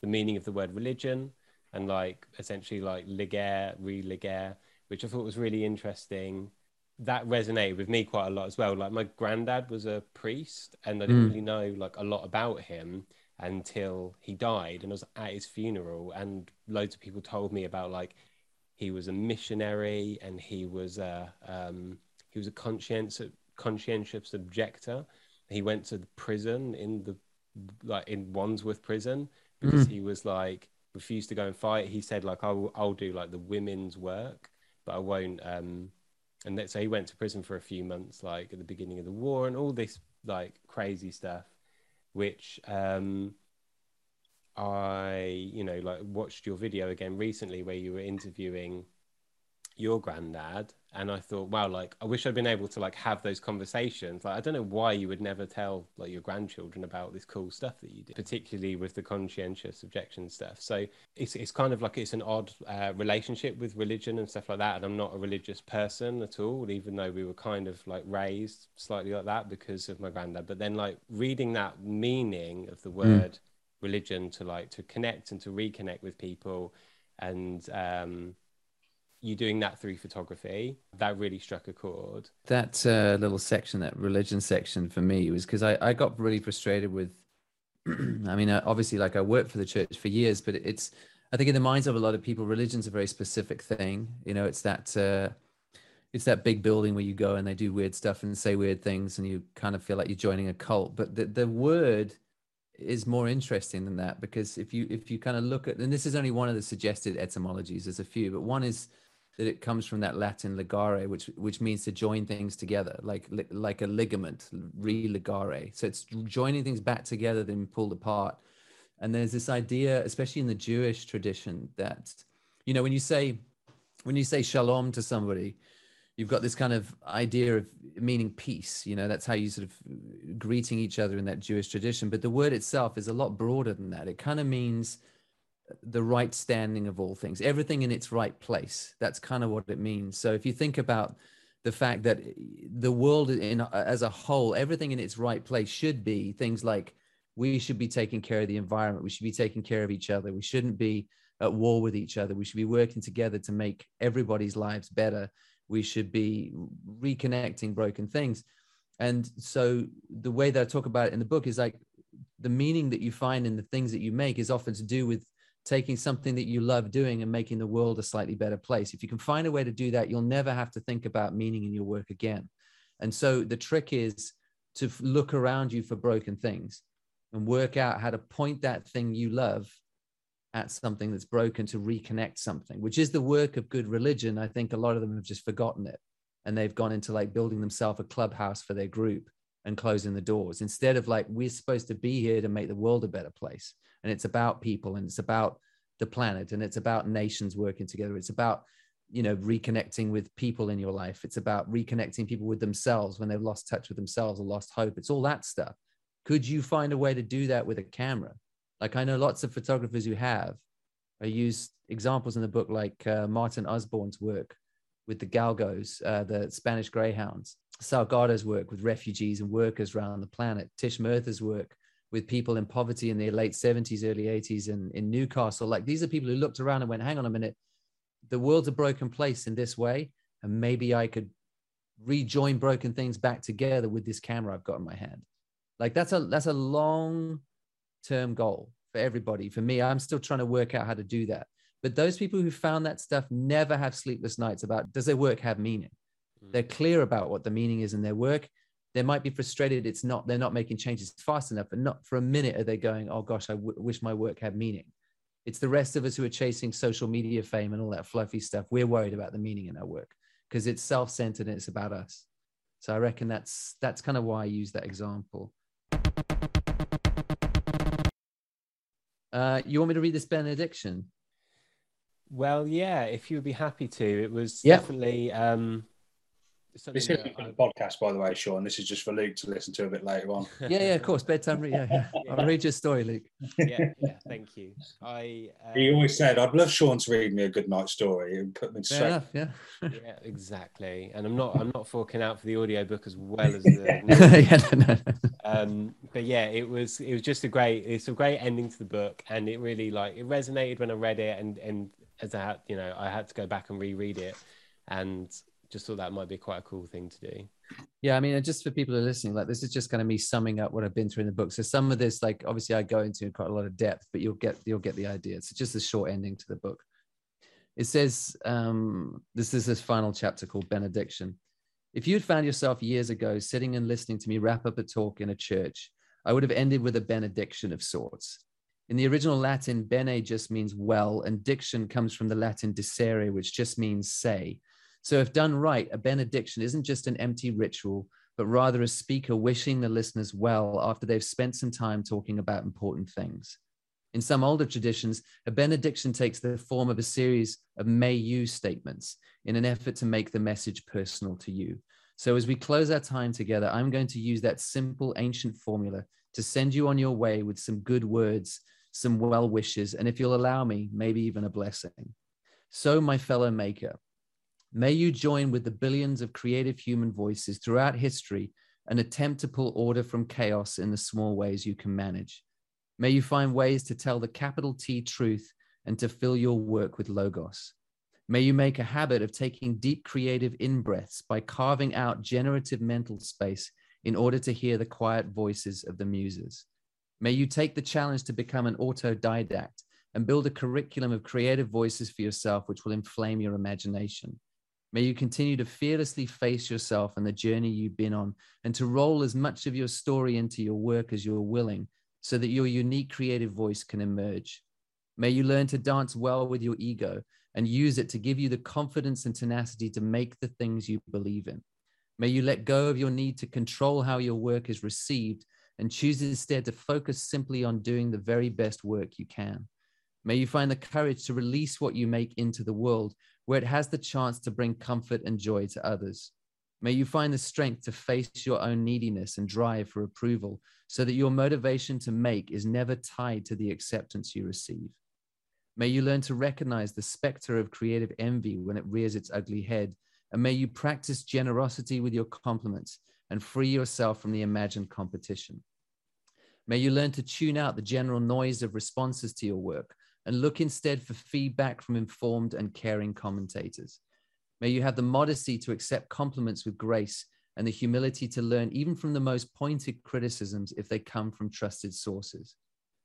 the meaning of the word religion and like essentially like ligare, re-ligare, which I thought was really interesting. That resonated with me quite a lot as well. Like my granddad was a priest, and I didn't Mm. really know like a lot about him until he died, and I was at his funeral, and loads of people told me about like he was a missionary and he was a um, he was a conscientious conscientious objector. He went to the prison in the like in Wandsworth prison because he was like refused to go and fight. He said like I'll I'll do like the women's work, but I won't. Um, and that, so he went to prison for a few months, like at the beginning of the war, and all this like crazy stuff, which um, I you know like watched your video again recently where you were interviewing your granddad and i thought wow like i wish i'd been able to like have those conversations. Like i don't know why you would never tell like your grandchildren about this cool stuff that you do particularly with the conscientious objection stuff. So it's, it's kind of like it's an odd uh, relationship with religion and stuff like that. And i'm not a religious person at all even though we were kind of like raised slightly like that because of my granddad. But then like reading that meaning of the word religion to like to connect and to reconnect with people and um you doing that through photography that really struck a chord that uh, little section, that religion section for me was because I, I got really frustrated with, I mean, uh, obviously, like I worked for the church for years, but it's, I think in the minds of a lot of people, religion's a very specific thing. You know, it's that, uh, it's that big building where you go and they do weird stuff and say weird things and you kind of feel like you're joining a cult. But the, the word is more interesting than that because if you if you kind of look at and this is only one of the suggested etymologies, there's a few, but one is that it comes from that Latin ligare, which which means to join things together, like li- like a ligament, religare. So it's joining things back together, then pulled apart. And there's this idea, especially in the Jewish tradition, that you know when you say when you say shalom to somebody, you've got this kind of idea of meaning peace. You know that's how you sort of greeting each other in that Jewish tradition. But the word itself is a lot broader than that. It kind of means the right standing of all things, everything in its right place. That's kind of what it means. So if you think about the fact that the world in as a whole, everything in its right place should be things like we should be taking care of the environment, we should be taking care of each other, we shouldn't be at war with each other, we should be working together to make everybody's lives better, we should be reconnecting broken things. And so the way that I talk about it in the book is like the meaning that you find in the things that you make is often to do with taking something that you love doing and making the world a slightly better place. If you can find a way to do that, you'll never have to think about meaning in your work again. And so the trick is to look around you for broken things and work out how to point that thing you love at something that's broken to reconnect something, which is the work of good religion. I think a lot of them have just forgotten it and they've gone into like building themselves a clubhouse for their group and closing the doors instead of like we're supposed to be here to make the world a better place and it's about people and it's about the planet and it's about nations working together. It's about you know reconnecting with people in your life. It's about reconnecting people with themselves when they've lost touch with themselves or lost hope. It's all that stuff. Could you find a way to do that with a camera? Like i know lots of photographers who have. I use examples in the book like uh, martin usborne's work with the galgos uh, the spanish greyhounds salgado's work with refugees and workers around the planet tish murtha's work with people in poverty in the late 70s, early 80s in, in Newcastle. Like these are people who looked around and went, hang on a minute, the world's a broken place in this way. And maybe I could rejoin broken things back together with this camera I've got in my hand. Like that's a that's a long term goal for everybody. For me, I'm still trying to work out how to do that. But those people who found that stuff never have sleepless nights about does their work have meaning? Hmm. They're clear about what the meaning is in their work they might be frustrated it's not they're not making changes fast enough and not for a minute are they going oh gosh I w- wish my work had meaning. It's the rest of us who are chasing social media fame and all that fluffy stuff. We're worried about the meaning in our work because it's self-centered and it's about us. So i reckon that's that's kind of why i use that example. Uh, you want me to read this benediction? Well yeah if you would be happy to. It was Yeah. definitely um This is that for the podcast, by the way, Sean. This is just for Luke to listen to a bit later on. Yeah, yeah, of course. Bedtime. read- Yeah, yeah. I'll read your story, Luke. yeah, yeah, thank you. I He um, always said, "I'd love Sean to read me a good night story." and put me Fair straight. enough. Yeah. yeah, exactly. And I'm not I'm not forking out for the audiobook as well as the yeah. No, no. um but yeah it was it was just a great it's a great ending to the book and it really like it resonated when i read it and and as i had you know i had to go back and reread it and just thought that might be quite a cool thing to do Yeah, I mean, and just for people who are listening, like this is just kind of me summing up what I've been through in the book. So some of this, like obviously, I go into in quite a lot of depth, but you'll get you'll get the idea. It's just a short ending to the book. It says um, this is this final chapter called benediction. If you had found yourself years ago sitting and listening to me wrap up a talk in a church, I would have ended with a benediction of sorts. In the original Latin, bene just means well, and diction comes from the Latin dicere, which just means say. So, if done right, a benediction isn't just an empty ritual, but rather a speaker wishing the listeners well after they've spent some time talking about important things. In some older traditions, a benediction takes the form of a series of may you statements in an effort to make the message personal to you. So, as we close our time together, I'm going to use that simple ancient formula to send you on your way with some good words, some well wishes, and if you'll allow me, maybe even a blessing. So, my fellow maker, May you join with the billions of creative human voices throughout history and attempt to pull order from chaos in the small ways you can manage. May you find ways to tell the capital T truth and to fill your work with logos. May you make a habit of taking deep creative in breaths by carving out generative mental space in order to hear the quiet voices of the muses. May you take the challenge to become an autodidact and build a curriculum of creative voices for yourself, which will inflame your imagination. May you continue to fearlessly face yourself and the journey you've been on and to roll as much of your story into your work as you're willing so that your unique creative voice can emerge. May you learn to dance well with your ego and use it to give you the confidence and tenacity to make the things you believe in. May you let go of your need to control how your work is received and choose instead to focus simply on doing the very best work you can. May you find the courage to release what you make into the world where it has the chance to bring comfort and joy to others. May you find the strength to face your own neediness and drive for approval so that your motivation to make is never tied to the acceptance you receive. May you learn to recognize the specter of creative envy when it rears its ugly head. And may you practice generosity with your compliments and free yourself from the imagined competition. May you learn to tune out the general noise of responses to your work and look instead for feedback from informed and caring commentators. May you have the modesty to accept compliments with grace and the humility to learn even from the most pointed criticisms if they come from trusted sources.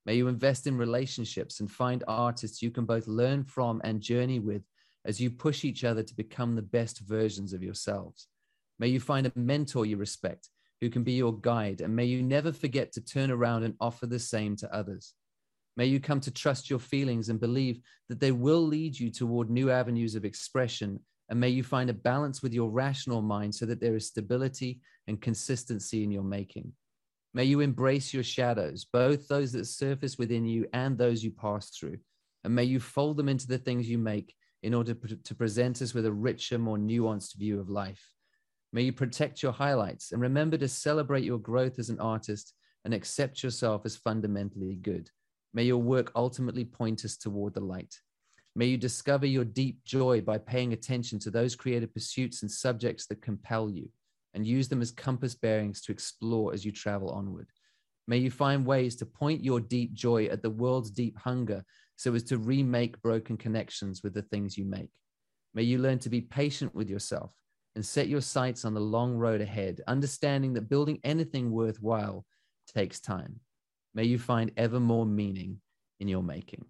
May you invest in relationships and find artists you can both learn from and journey with as you push each other to become the best versions of yourselves. May you find a mentor you respect who can be your guide, and may you never forget to turn around and offer the same to others. May you come to trust your feelings and believe that they will lead you toward new avenues of expression. And may you find a balance with your rational mind so that there is stability and consistency in your making. May you embrace your shadows, both those that surface within you and those you pass through. And may you fold them into the things you make in order to present us with a richer, more nuanced view of life. May you protect your highlights and remember to celebrate your growth as an artist and accept yourself as fundamentally good. May your work ultimately point us toward the light. May you discover your deep joy by paying attention to those creative pursuits and subjects that compel you and use them as compass bearings to explore as you travel onward. May you find ways to point your deep joy at the world's deep hunger so as to remake broken connections with the things you make. May you learn to be patient with yourself and set your sights on the long road ahead, understanding that building anything worthwhile takes time. May you find ever more meaning in your making.